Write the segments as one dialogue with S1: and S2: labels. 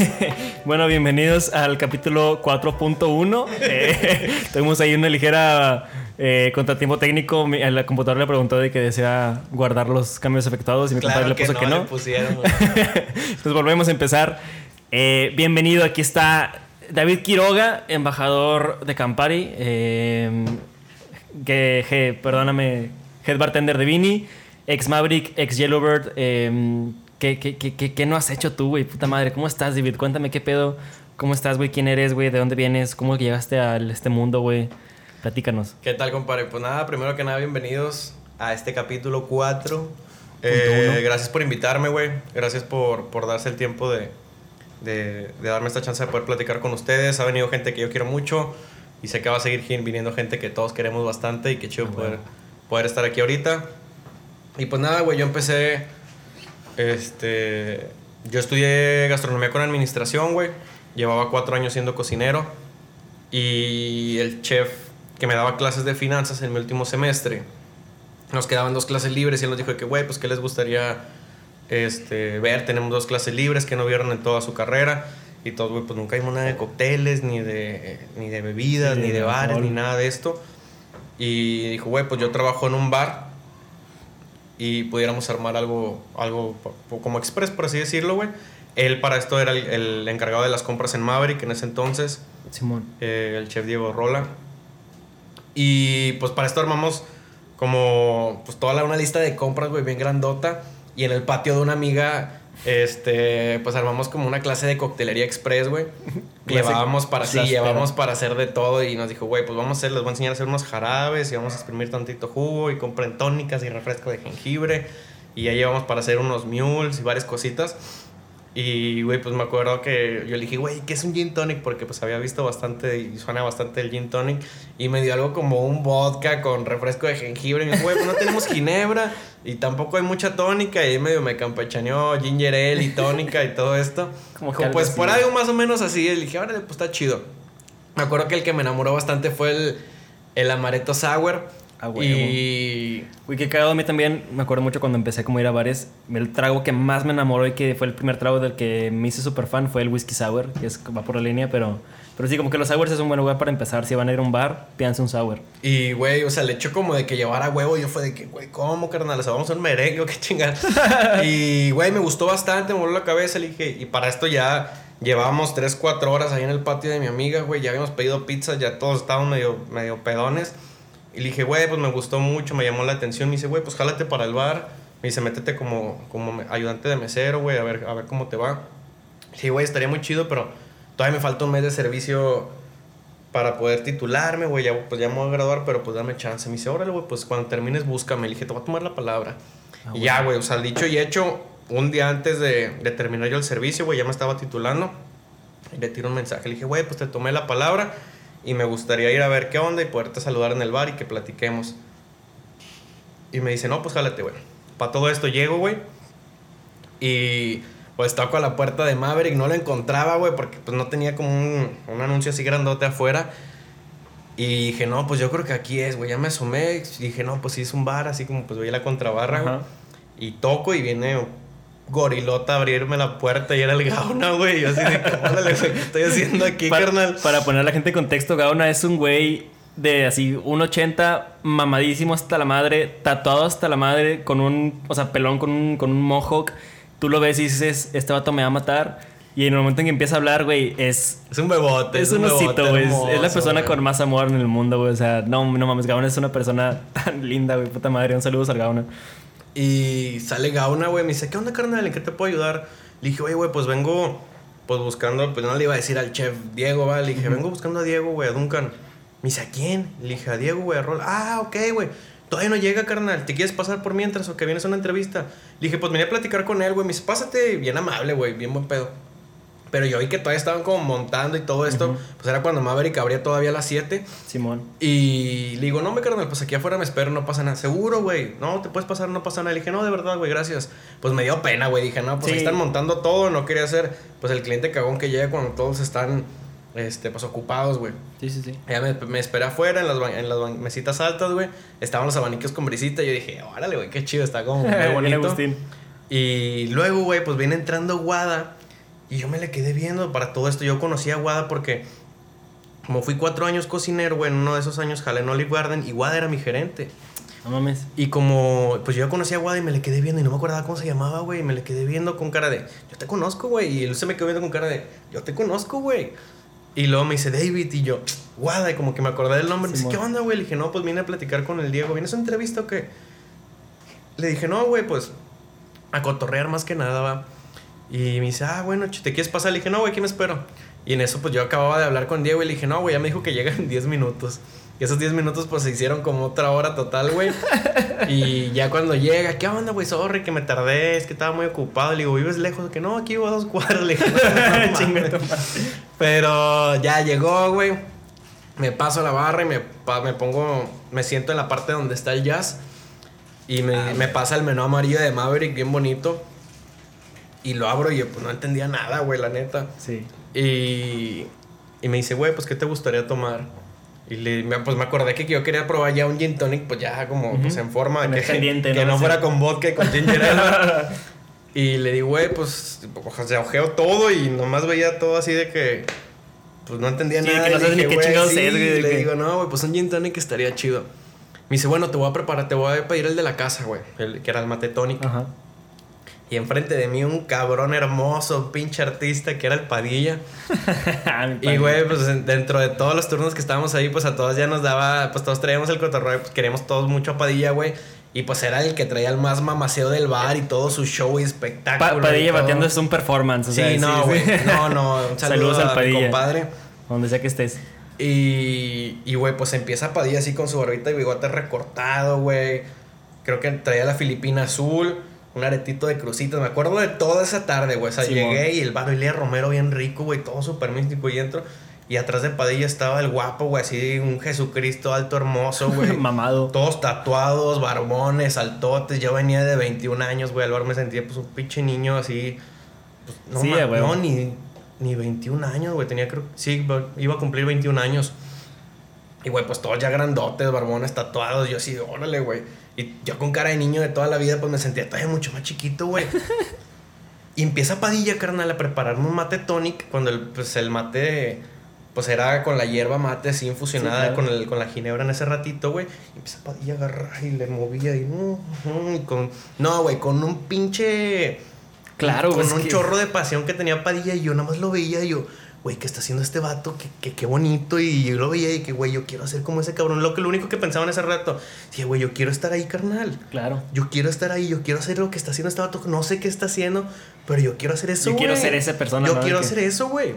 S1: bueno, bienvenidos al capítulo 4.1. Eh, tuvimos ahí una ligera eh, contratiempo técnico. Mi- a La computadora le preguntó de que desea guardar los cambios efectuados y mi
S2: Claro
S1: compadre le
S2: que
S1: puso
S2: no,
S1: que no.
S2: pusieron.
S1: Entonces volvemos a empezar. Eh, bienvenido, aquí está David Quiroga, embajador de Campari. eh, que, je- perdóname, head bartender de Vini, ex Maverick, ex Yellowbird. ¿Qué, qué, qué, qué- no has hecho tú, güey? Puta madre, ¿cómo estás, David? Cuéntame qué pedo. ¿Cómo estás, güey? ¿Quién eres, güey? ¿De dónde vienes? ¿Cómo llegaste a este mundo, güey? Platícanos.
S2: ¿Qué tal, compadre? Pues nada, primero que nada, bienvenidos a este capítulo 4. Eh, gracias por invitarme, güey. Gracias por, por darse el tiempo de, de, de darme esta chance de poder platicar con ustedes. Ha venido gente que yo quiero mucho y sé que va a seguir viniendo gente que todos queremos bastante y qué chido
S1: Ah,
S2: poder,
S1: bueno.
S2: poder estar aquí ahorita. Y pues nada, güey, yo empecé. Este. Yo estudié gastronomía con administración, güey. Llevaba cuatro años siendo cocinero. Y el chef que me daba clases de finanzas en mi último semestre, nos quedaban dos clases libres y él nos dijo que, güey, pues qué les gustaría este, ver. Tenemos dos clases libres que no vieron en toda su carrera. Y todos, güey, pues nunca vimos nada de cócteles, ni de, ni de bebidas,
S1: Sí,
S2: ni de bares, ni nada de esto. Y dijo, güey, pues yo trabajo en un bar y pudiéramos armar algo, algo como express, por así decirlo, güey. Él para esto era el, el encargado de las compras en Maverick en ese entonces,
S1: Simón.
S2: eh, el chef Diego Rola. Y pues para esto armamos como pues toda la, una lista de compras, güey, bien grandota. Y en el patio de una amiga, este, pues armamos como una clase de coctelería express, güey. Llevábamos para, sí, llevábamos para hacer de todo y nos dijo, güey, pues vamos a hacer, les voy a enseñar a hacer unos jarabes y vamos a exprimir tantito jugo y compren tónicas y refresco de jengibre. Y ya llevamos para hacer unos mules y varias cositas. Y, güey, pues me acuerdo que yo le dije, güey, ¿qué es un gin tonic? Porque pues había visto bastante y suena bastante el gin tonic. Y me dio algo como un vodka con refresco de jengibre. Y me dijo, güey, pues no tenemos ginebra y tampoco hay mucha tónica. Y ahí medio me campechaneó ginger ale y tónica y todo esto.
S1: Como que
S2: pues por algo más o menos así. Y le dije, órale, pues está chido. Me acuerdo que el que me enamoró bastante fue el, el amaretto sour.
S1: Ah, huevo.
S2: y
S1: Uy, qué cagado a mí también. Me acuerdo mucho cuando empecé como a ir a bares. El trago que más me enamoró y que fue el primer trago del que me hice súper fan fue el whisky sour, que es, va por la línea, pero, pero sí, como que los sours es un buen lugar para empezar. Si van a ir a un bar, pídanse un sour.
S2: Y, güey, o sea, el hecho como de que llevara huevo, yo fue de que, güey, ¿cómo, carnal? O sea, vamos a un merengue, qué chingada. y, güey, me gustó bastante, me voló la cabeza, le dije, y para esto ya llevábamos 3, 4 horas ahí en el patio de mi amiga, güey, ya habíamos pedido pizza, ya todos estábamos medio, medio pedones. Y le dije, güey, pues me gustó mucho, me llamó la atención. Me dice, güey, pues jálate para el bar. Me dice, métete como, como ayudante de mesero, güey, a ver, a ver cómo te va. Sí, güey, estaría muy chido, pero todavía me falta un mes de servicio para poder titularme, güey. Ya, pues ya me voy a graduar, pero pues dame chance. Me dice, órale, güey, pues cuando termines, búscame. Le dije, te voy a tomar la palabra.
S1: Ah,
S2: y ya, güey, o sea, dicho y hecho, un día antes de, de terminar yo el servicio, güey, ya me estaba titulando. Y le tiro un mensaje. Le dije, güey, pues te tomé la palabra y me gustaría ir a ver qué onda y poderte saludar en el bar y que platiquemos. Y me dice, no, pues jálate, güey. Para todo esto llego, güey. Y pues toco a la puerta de Maverick, no lo encontraba, güey, porque pues no tenía como un, un anuncio así grandote afuera. Y dije, no, pues yo creo que aquí es, güey. Ya me asomé y dije, no, pues sí es un bar, así como pues veía la contrabarra, güey. Y toco y viene gorilota abrirme la puerta y era el gauna, güey. Y yo así de, güey, ¿qué estoy haciendo aquí,
S1: para,
S2: carnal?
S1: para poner a la gente en contexto, Gauna es un güey de así 1.80, mamadísimo hasta la madre, tatuado hasta la madre, con un, o sea, pelón con un, con un mohawk. Tú lo ves y dices, este vato me va a matar. Y en el momento en que empieza a hablar, güey, es
S2: Es un bebote.
S1: Es un osito, güey. Es- Es la persona
S2: güey.
S1: con más amor en el mundo, güey. O sea, no, no mames, Gauna es una persona tan linda, güey. Puta madre. Un saludo al Gauna.
S2: Y sale Gauna, güey, me dice, ¿qué onda, carnal? ¿En qué te puedo ayudar? Le dije, oye, güey, pues vengo, pues buscando, pues no le iba a decir al chef Diego, ¿vale? Le dije, vengo buscando a Diego, güey, a Duncan. Me dice, ¿a quién? Le dije, a Diego, güey, a Rol. Ah, ok, güey. Todavía no llega, carnal. ¿Te quieres pasar por mientras o que vienes a una entrevista? Le dije, pues venía a platicar con él, güey. Me dice, pásate, bien amable, güey, bien buen pedo. Pero yo vi que todavía estaban como montando y todo esto. Pues era cuando Maverick abría todavía a las 7.
S1: Simón.
S2: Y le digo, no, me carnal, pues aquí afuera me espero, no pasa nada. Seguro, güey. No, te puedes pasar, no pasa nada. Le dije, no, de verdad, güey, gracias. Pues me dio pena, güey. Dije, no, pues
S1: Sí.
S2: ahí están montando todo. No quería ser, pues, el cliente cagón que llega cuando todos están, este, pues, ocupados, güey.
S1: Sí, sí, sí.
S2: Ya me, me esperé afuera en las, en las mesitas altas, güey. Estaban los abanicos con brisita. Y yo dije, órale, güey, qué chido, está como muy bonito.
S1: Agustín.
S2: Y luego, güey, pues viene entrando Guada. Y yo me le quedé viendo para todo esto. Yo conocí a Wada porque, como fui cuatro años cocinero, güey, en uno de esos años jalé en Olive Garden y Wada era mi gerente.
S1: No mames.
S2: Y como, pues yo ya conocí a Wada y me le quedé viendo y no me acordaba cómo se llamaba, güey. Y me le quedé viendo con cara de, yo te conozco, güey. Y él se me quedó viendo con cara de, yo te conozco, güey. Y luego me dice David y yo, Wada, y como que me acordé del nombre. Me dice, ¿qué onda, güey? Le dije, no, pues vine a platicar con el Diego. ¿Vienes a entrevista o qué? Le dije, no, güey, pues a cotorrear más que nada, va. Y me dice, ah, bueno, ¿te quieres pasar? Le dije, no, güey, aquí me espero. Y en eso, pues yo acababa de hablar con Diego y le dije, no, güey, ya me dijo que llega en 10 minutos. Y esos 10 minutos, pues se hicieron como otra hora total, güey. y ya cuando llega, ¿qué onda, güey? Sorry que me tardé, es que estaba muy ocupado. Le digo, ¿vives lejos? Que no, aquí vivo a dos cuadras. Le dije, no, no, no, Pero ya llegó, güey. Me paso a la barra y me, me pongo, me siento en la parte donde está el jazz. Y me, ah, me pasa el menú amarillo de Maverick, bien bonito. Y lo abro y yo pues no entendía nada, güey, la neta.
S1: Sí.
S2: Y, y me dice, güey, pues ¿qué te gustaría tomar? Y le, pues me acordé que yo quería probar ya un gin tonic, pues ya como pues en forma
S1: que,
S2: que no, fuera con vodka y con ginger ale. y le digo, güey, pues o sea, ojeo todo y nomás veía todo así de que pues no entendía nada. Que no sabes ni qué chingados sí, es, güey. Le digo, no, güey, pues un gin tonic estaría chido. Me dice, bueno, te voy a preparar, te voy a pedir el de la casa, güey, el que era el mate tónico. Ajá. Y enfrente de mí un cabrón hermoso, pinche artista que era el Padilla. y güey, pues dentro de todos los turnos que estábamos ahí, pues a todos ya nos daba, pues todos traíamos el cotorreo, pues queríamos todos mucho a Padilla, güey. Y pues era el que traía el más mamaceo del bar y todo su show y espectáculo.
S1: Padilla bateando es un performance.
S2: sí, no, güey. No, no. Saludos al Padilla. compadre.
S1: Donde sea que estés.
S2: Y, y, güey, pues empieza Padilla así con su barbita y bigote recortado, güey. Creo que traía la Filipina azul un aretito de crucitas. Me acuerdo de toda esa tarde, güey. O sea, llegué y el bar Ilía Romero bien rico, güey, todo súper místico y entro. Y atrás de Padilla estaba el guapo, güey, así un Jesucristo alto, hermoso, güey.
S1: Mamado.
S2: Todos tatuados, barbones, altotes. Yo venía de 21 años, güey. Al bar me sentía pues un pinche niño así. Pues, no, sí, güey. no, ni, ni 21 años, güey. Tenía, creo, sí, iba a cumplir 21 años. Y, güey, pues todos ya grandotes, barbones, tatuados. Yo así, órale, güey. Y yo con cara de niño de toda la vida, pues me sentía todavía mucho más chiquito, güey. y empieza Padilla, carnal, a prepararme un mate tonic cuando el, pues, el mate, pues era con la hierba mate así infusionada con, el, con la ginebra en ese ratito, güey. Y empieza Padilla a agarrar y le movía y, no, con, no, güey, con un pinche...
S1: Claro,
S2: Con un chorro de pasión que tenía Padilla y yo nada más lo veía y yo güey, ¿qué está haciendo este vato? Qué, qué, bonito. Y yo lo veía y que, güey, yo quiero hacer como ese cabrón. Lo que lo único que pensaba en ese rato, dije, güey, yo quiero estar ahí, carnal.
S1: Claro.
S2: Yo quiero estar ahí, yo quiero hacer lo que está haciendo este vato. No sé qué está haciendo, pero yo quiero hacer eso,
S1: Yo quiero ser esa persona.
S2: Yo quiero hacer eso, güey.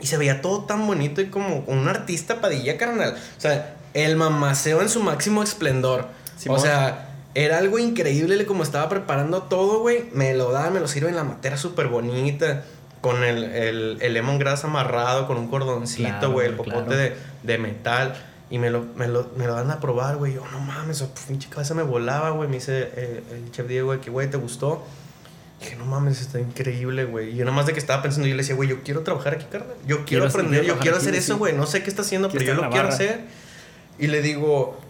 S2: Y se veía todo tan bonito y como un artista padilla, carnal. O sea, el mamaceo en su máximo esplendor. o sea, era algo increíble como estaba preparando todo, güey. Me lo da, me lo sirve en la matera súper bonita con el, el, el lemongrass amarrado, con un cordoncito, güey, el popote de, de, metal. Y me lo, me lo, me lo dan a probar, güey. Yo, no mames, pinche cabeza me volaba, güey. Me dice eh, el chef Diego, que, güey, ¿te gustó? Dije, no mames, está increíble, güey. Y yo nada más de que estaba pensando, yo le decía, güey, yo quiero trabajar aquí, carnal. Yo quiero, aprender, yo quiero hacer eso, güey. No sé qué está haciendo, pero yo lo quiero hacer. Y le digo,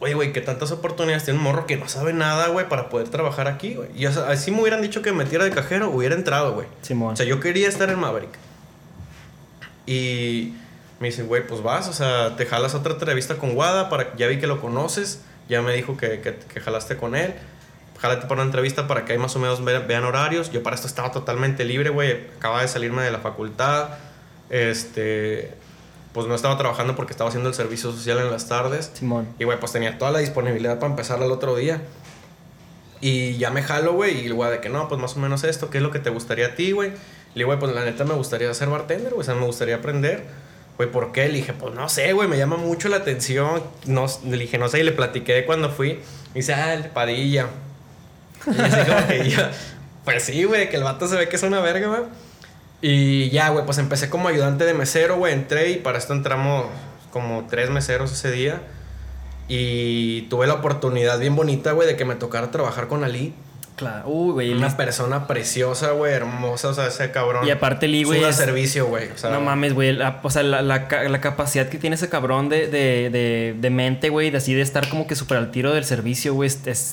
S2: Oye, güey, que tantas oportunidades tiene un morro que no sabe nada, güey, para poder trabajar aquí, güey. Y así me hubieran dicho que me metiera de cajero, hubiera entrado, güey. O sea, yo quería estar en Maverick. Y me dice, güey, pues vas, o sea, te jalas otra entrevista con Wada, para, ya vi que lo conoces, ya me dijo que, que, jalaste con él. Jálate para una entrevista para que ahí más o menos vean horarios. Yo para esto estaba totalmente libre, güey. Acababa de salirme de la facultad. Este pues no estaba trabajando porque estaba haciendo el servicio social en las tardes.
S1: Simón.
S2: Y, güey, pues tenía toda la disponibilidad para empezar al otro día. Y ya me jalo, güey, y güey, de que no, pues más o menos esto, ¿qué es lo que te gustaría a ti, güey? Le digo, güey, pues la neta me gustaría ser bartender, güey, o sea, me gustaría aprender. Güey, ¿por qué? Le dije, pues no sé, güey, me llama mucho la atención. No, le dije, no sé, y le platiqué cuando fui. Y dice, ah, el Padilla. Y así como que yo, pues sí, güey, que el vato se ve que es una verga, güey. Y ya, güey, pues empecé como ayudante de mesero, güey. Entré y para esto entramos como tres meseros ese día. Y tuve la oportunidad bien bonita, güey, de que me tocara trabajar con Ali.
S1: Claro, uy, güey.
S2: Una persona preciosa, güey, hermosa, o sea, ese cabrón.
S1: Y aparte, Ali, güey.
S2: Es servicio, güey.
S1: O sea, no mames, güey. O sea, la, la, la, capacidad que tiene ese cabrón de, de, de, de mente, güey, de así de estar como que súper al tiro del servicio, güey.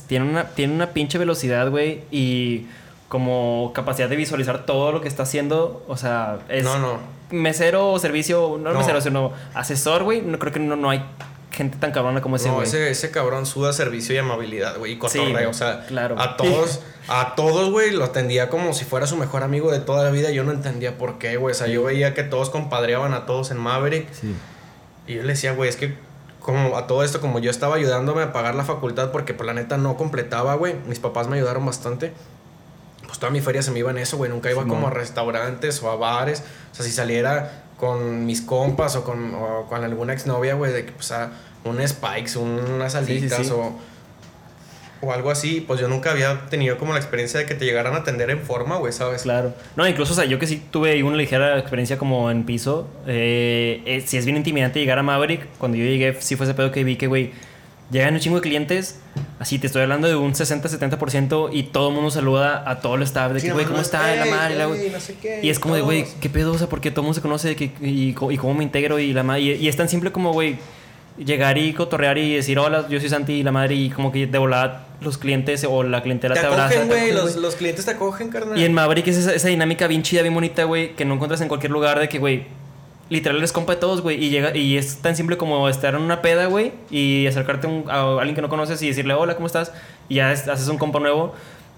S1: tiene, una, tiene una pinche velocidad, güey. Y como capacidad de visualizar todo lo que está haciendo. O sea, es
S2: No, no.
S1: mesero o servicio, no,
S2: No.
S1: mesero, sino asesor, güey. No creo que no, no hay gente tan cabrona como ese,
S2: no,
S1: güey.
S2: ese, ese cabrón suda servicio y amabilidad, güey. Y
S1: Sí,
S2: cotorreo.
S1: güey,
S2: o sea,
S1: claro.
S2: a todos, a todos, güey, lo atendía como si fuera su mejor amigo de toda la vida. Yo no entendía por qué, güey. O sea, yo veía que todos compadreaban a todos en Maverick.
S1: Sí.
S2: Y yo le decía, güey, es que como a todo esto, como yo estaba ayudándome a pagar la facultad porque por la neta no completaba, güey. Mis papás me ayudaron bastante. Pues toda mi feria se me iba en eso, güey. Nunca iba
S1: Simón.
S2: como a restaurantes o a bares. O sea, si saliera con mis compas o con, o con alguna exnovia, güey, de que, pues, a un Spikes, unas
S1: Sí, sí, sí.
S2: o... O algo así, pues yo nunca había tenido como la experiencia de que te llegaran a atender en forma, güey, ¿sabes?
S1: Claro. No, incluso, o sea, yo que sí tuve una ligera experiencia como en piso. Eh, eh, sí es bien intimidante llegar a Maverick. Cuando yo llegué, sí fue ese pedo que vi que, güey, llegan un chingo de clientes. Así te estoy hablando de un 60-70% y todo el mundo saluda a todo el staff de
S2: Sí,
S1: que, güey, ¿cómo está? La
S2: "Ey,
S1: madre, la
S2: ey, no sé qué",
S1: Y es como de, güey. ¿qué pedo? O sea, porque todo el mundo se conoce de que, y, cómo me integro y la madre. Y, y es tan simple como, güey, llegar y cotorrear y decir, hola, yo soy Santi y la madre. Y como que de volada los clientes o la clientela
S2: Te
S1: te, abraza.
S2: acogen,
S1: te
S2: güey,
S1: acogen,
S2: los,
S1: güey.
S2: los clientes te acogen, carnal.
S1: Y en Maverick es esa, esa dinámica bien chida, bien bonita, güey, que no encuentras en cualquier lugar de que, güey, literal eres compa de todos, güey, y llega y es tan simple como estar en una peda, güey, y acercarte a, un- a alguien que no conoces y decirle, "Hola, ¿cómo estás?" y ya es- haces un compa nuevo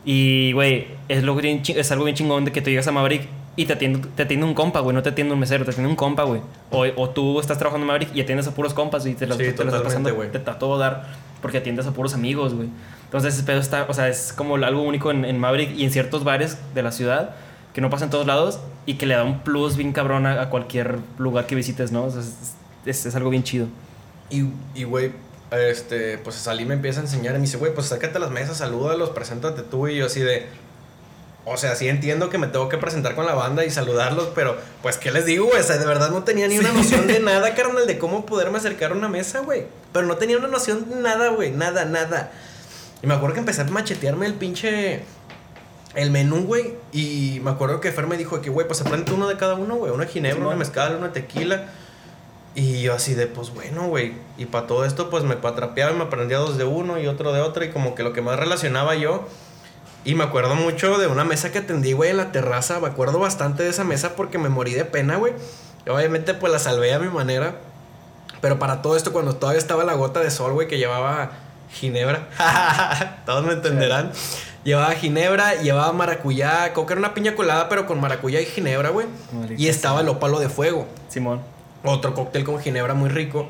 S1: y, güey, es lo bien chi- es algo bien chingón de que tú llegas a Maverick y te atiende, te atiende un compa, güey, no te atiende un mesero, te atiende un compa, güey. O, o tú estás trabajando en Maverick y atiendes a puros compas y te las,
S2: Sí,
S1: te las estás pasando,
S2: güey.
S1: te está todo dar porque atiendes a puros amigos, güey. Entonces ese pedo está, o sea, es como algo único en, en Maverick y en ciertos bares de la ciudad que no pasa en todos lados y que le da un plus bien cabrón a, a cualquier lugar que visites, ¿no? O sea, es, es- es algo bien chido.
S2: Y, y, güey, este, pues salí me empieza a enseñar y me dice, güey, pues sácate a las mesas, salúdalos, preséntate tú. Y yo así de, o sea, sí entiendo que me tengo que presentar con la banda y saludarlos, pero pues, ¿qué les digo, güey? O sea, de verdad no tenía ni una noción de nada, carnal, de cómo poderme acercar a una mesa, güey. Pero no tenía una noción de nada, güey, nada, nada. Y me acuerdo que empecé a machetearme el pinche... El menú, güey. Y me acuerdo que Fer me dijo que, güey, pues aprende uno de cada uno, güey. Una ginebra, una mezcal, una tequila. Y yo así de, pues bueno, güey. Y para todo esto, pues me patrapeaba y me aprendía dos de uno y otro de otro. Y como que lo que más relacionaba yo. Y me acuerdo mucho de una mesa que atendí, güey, en la terraza. Me acuerdo bastante de esa mesa porque me morí de pena, güey. Obviamente, pues la salvé a mi manera. Pero para todo esto, cuando todavía estaba la gota de sol, güey, que llevaba ginebra. Todos me entenderán. Llevaba ginebra, llevaba maracuyá. Creo que era una piña colada, pero con maracuyá y ginebra, güey. Y estaba el ópalo de fuego
S1: Simón.
S2: otro cóctel con ginebra muy rico.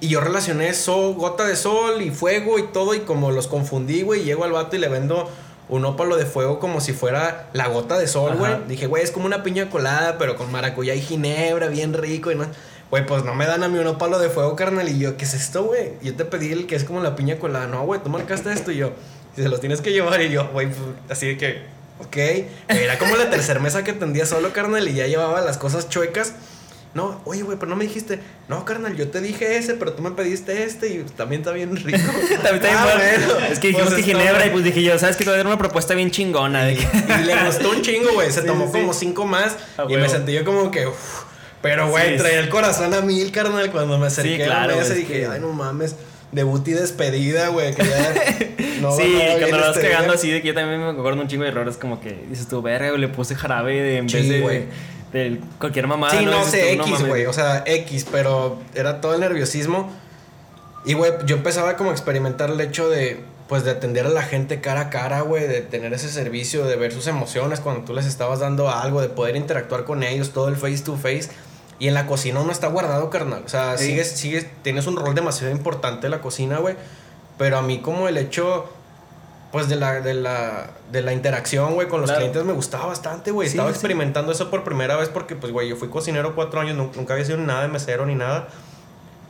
S2: Y yo relacioné sol, gota de sol y fuego y todo. Y como los confundí, güey, llego al vato y le vendo un ópalo de fuego como si fuera la gota de sol, güey. Dije, güey, es como una piña colada, pero con maracuyá y ginebra, bien rico. Y no. Güey, pues no me dan a mí un ópalo de fuego, carnal. Y yo, ¿qué es esto, güey? Yo te pedí el que es como la piña colada. No, güey, tú marcaste esto. Y yo, si se los tienes que llevar. Y yo, güey, pues, así de que, ok. Era como la tercera mesa que tendía solo, carnal. Y ya llevaba las cosas chuecas. No, oye, güey, pero no me dijiste, no, carnal, yo te dije ese, pero tú me pediste este y también está bien rico.
S1: También está bien
S2: Ah,
S1: bueno. Es que dijimos
S2: Pues
S1: que Ginebra y pues dije yo, ¿sabes qué? Te voy a dar una propuesta bien chingona. De que...
S2: Y le gustó un chingo, güey. Se
S1: Sí,
S2: tomó
S1: sí.
S2: como cinco más y me sentí yo como que, uf. Pero, güey,
S1: Sí,
S2: traía el corazón a mil, carnal, cuando me acerqué
S1: Sí,
S2: a la mesa y dije,
S1: que-
S2: ay, no mames, debut y despedida, güey, que ya no
S1: sí, cuando lo vas
S2: este
S1: cagando
S2: día.
S1: así de que yo también me acuerdo un chingo de errores como que dices tú, verga, güey, le puse jarabe de- en
S2: Sí,
S1: vez de,
S2: güey.
S1: de cualquier mamada.
S2: Sí, no
S1: Dices
S2: sé,
S1: no
S2: X, güey. O sea, X, pero era todo el nerviosismo. Y, güey, yo empezaba como a experimentar el hecho de, pues, de atender a la gente cara a cara, güey, de tener ese servicio, de ver sus emociones cuando tú les estabas dando algo, de poder interactuar con ellos, todo el face to face. Y en la cocina uno está guardado, carnal. O sea,
S1: Sí.
S2: sigues, sigues, tienes un rol demasiado importante en la cocina, güey. Pero a mí como el hecho, pues, de la, de la, de la interacción, güey, con los
S1: Claro.
S2: clientes me gustaba bastante, güey.
S1: Sí,
S2: Estaba
S1: sí.
S2: experimentando eso por primera vez porque, pues, güey, yo fui cocinero cuatro años, nu- nunca había sido nada de mesero ni nada.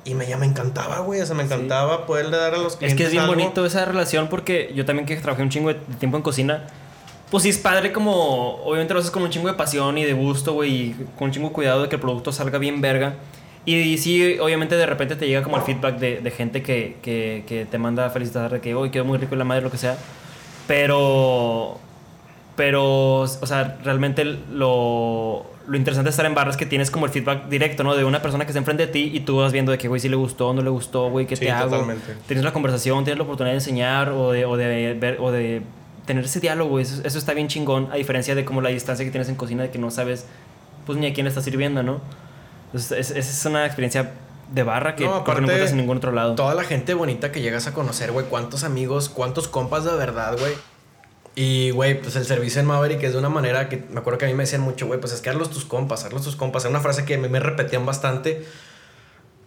S2: Y me, ya me encantaba, güey. O sea, me encantaba poderle dar a los
S1: Es
S2: clientes
S1: que es bien
S2: algo.
S1: bonito esa relación porque yo también que trabajé un chingo de tiempo en cocina, pues sí es padre como, obviamente lo haces con un chingo de pasión y de gusto, güey, y con un chingo de cuidado de que el producto salga bien verga. Y, sí, obviamente de repente te llega como el feedback de, de gente que, que, que te manda a felicitar de que, hoy quedó muy rico la madre, lo que sea. Pero, pero, o sea, realmente lo, lo interesante de estar en barras es que tienes como el feedback directo, ¿no? De una persona que está enfrente de ti y tú vas viendo de que, güey, si le gustó, no le gustó, güey, qué
S2: Sí,
S1: te hago.
S2: totalmente.
S1: Tienes la conversación, tienes la oportunidad de enseñar o de, o de ver, o de tener ese diálogo, eso, eso está bien chingón, a diferencia de como la distancia que tienes en cocina de que no sabes pues ni a quién le estás sirviendo, ¿no? Entonces, es, esa es una experiencia de barra que
S2: No,
S1: que no
S2: aparte,
S1: encuentras en ningún otro lado.
S2: Toda la gente bonita que llegas a conocer, güey. Cuántos amigos, cuántos compas de verdad, güey. Y, güey, pues el servicio en Maverick es de una manera que me acuerdo que a mí me decían mucho, güey, pues es que hazlos tus compas, hazlos tus compas. Era una frase que me, me repetían bastante.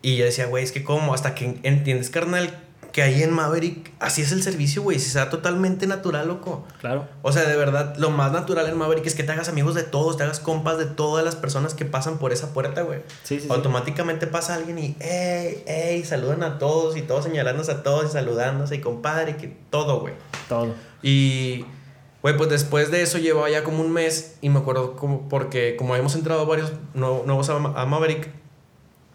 S2: Y yo decía, güey, es que como hasta que entiendes, carnal, que ahí en Maverick así es el servicio, güey. Si sea totalmente natural, loco.
S1: Claro.
S2: O sea, de verdad, lo más natural en Maverick es que te hagas amigos de todos, te hagas compas de todas las personas que pasan por esa puerta, güey.
S1: Sí, sí, sí.
S2: Automáticamente pasa alguien y, hey, hey, saludan a todos y todos señalándose a todos y saludándose y compadre, que todo, güey.
S1: Todo.
S2: Y, güey, pues después de eso llevaba ya como un mes y me acuerdo como, porque como habíamos entrado varios nuevo- nuevos a, Ma- a Maverick,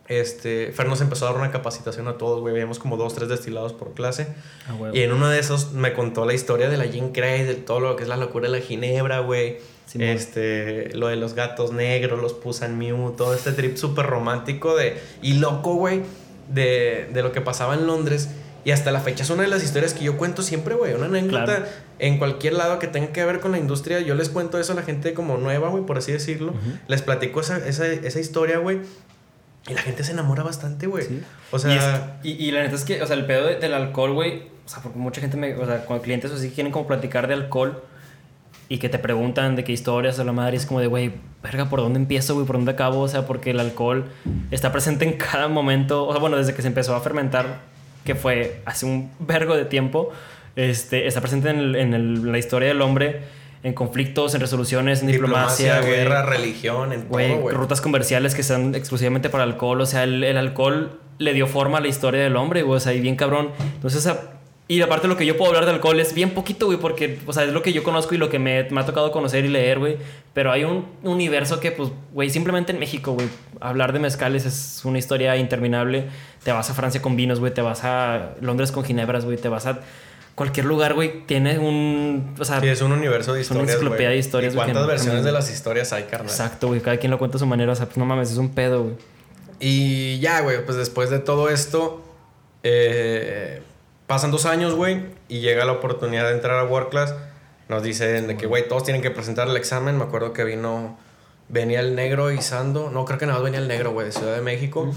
S2: este, Fer nos empezó a dar una capacitación a todos, güey. Veíamos como dos, tres destilados por clase.
S1: Ah, huevo.
S2: Y en uno de esos me contó la historia de la Gin Cray, de todo lo que es la locura de la ginebra, güey.
S1: Simón.
S2: este, lo de los gatos negros, los Pusan Mew, todo este trip súper romántico de, y loco, güey, de, de lo que pasaba en Londres. Y hasta la fecha es una de las historias que yo cuento siempre, güey. Una anécdota
S1: Claro.
S2: en cualquier lado que tenga que ver con la industria. Yo les cuento eso a la gente como nueva, güey, por así decirlo. Les platico esa, esa, esa historia, güey. Y la gente se enamora bastante, güey.
S1: Sí.
S2: O
S1: y,
S2: sea,
S1: es- y, y la neta es que, o sea, el pedo de- del alcohol, güey, o sea, porque mucha gente me, o sea, con clientes así quieren como platicar de alcohol y que te preguntan de qué historias o la madre, y es como de, güey, verga, ¿por dónde empiezo, güey? ¿Por dónde acabo? O sea, porque el alcohol está presente en cada momento, o sea, bueno, desde que se empezó a fermentar, que fue hace un vergo de tiempo, este, está presente en, el- en el- la historia del hombre, en conflictos, en resoluciones, en diplomacia,
S2: diplomacia, guerra, religión, en
S1: Güey,
S2: todo, güey.
S1: rutas comerciales que sean exclusivamente para alcohol. O sea, el, el alcohol le dio forma a la historia del hombre, güey. O sea, y bien cabrón. Entonces, y aparte lo que yo puedo hablar de alcohol es bien poquito, güey, porque, o sea, es lo que yo conozco y lo que me, me ha tocado conocer y leer, güey. Pero hay un universo que, pues, güey, simplemente en México, güey, hablar de mezcales es una historia interminable. Te vas a Francia con vinos, güey, te vas a Londres con ginebras, güey, te vas a cualquier lugar, güey, tiene un, o sea,
S2: Sí, es un universo de
S1: Es una
S2: historias.
S1: enciclopedia de historias,
S2: ¿Y cuántas
S1: no-
S2: versiones de las historias hay, carnal?
S1: exacto, güey, cada quien lo cuenta a su manera. O sea, pues no mames, es un pedo, güey.
S2: Y ya, güey, pues después de todo esto, eh, pasan dos años, güey, y llega la oportunidad de entrar a World Class. Nos dicen de que, güey, todos tienen que presentar el examen. Me acuerdo que vino, venía el negro y Sando. No, creo que nada más venía el negro, güey, de Ciudad de México.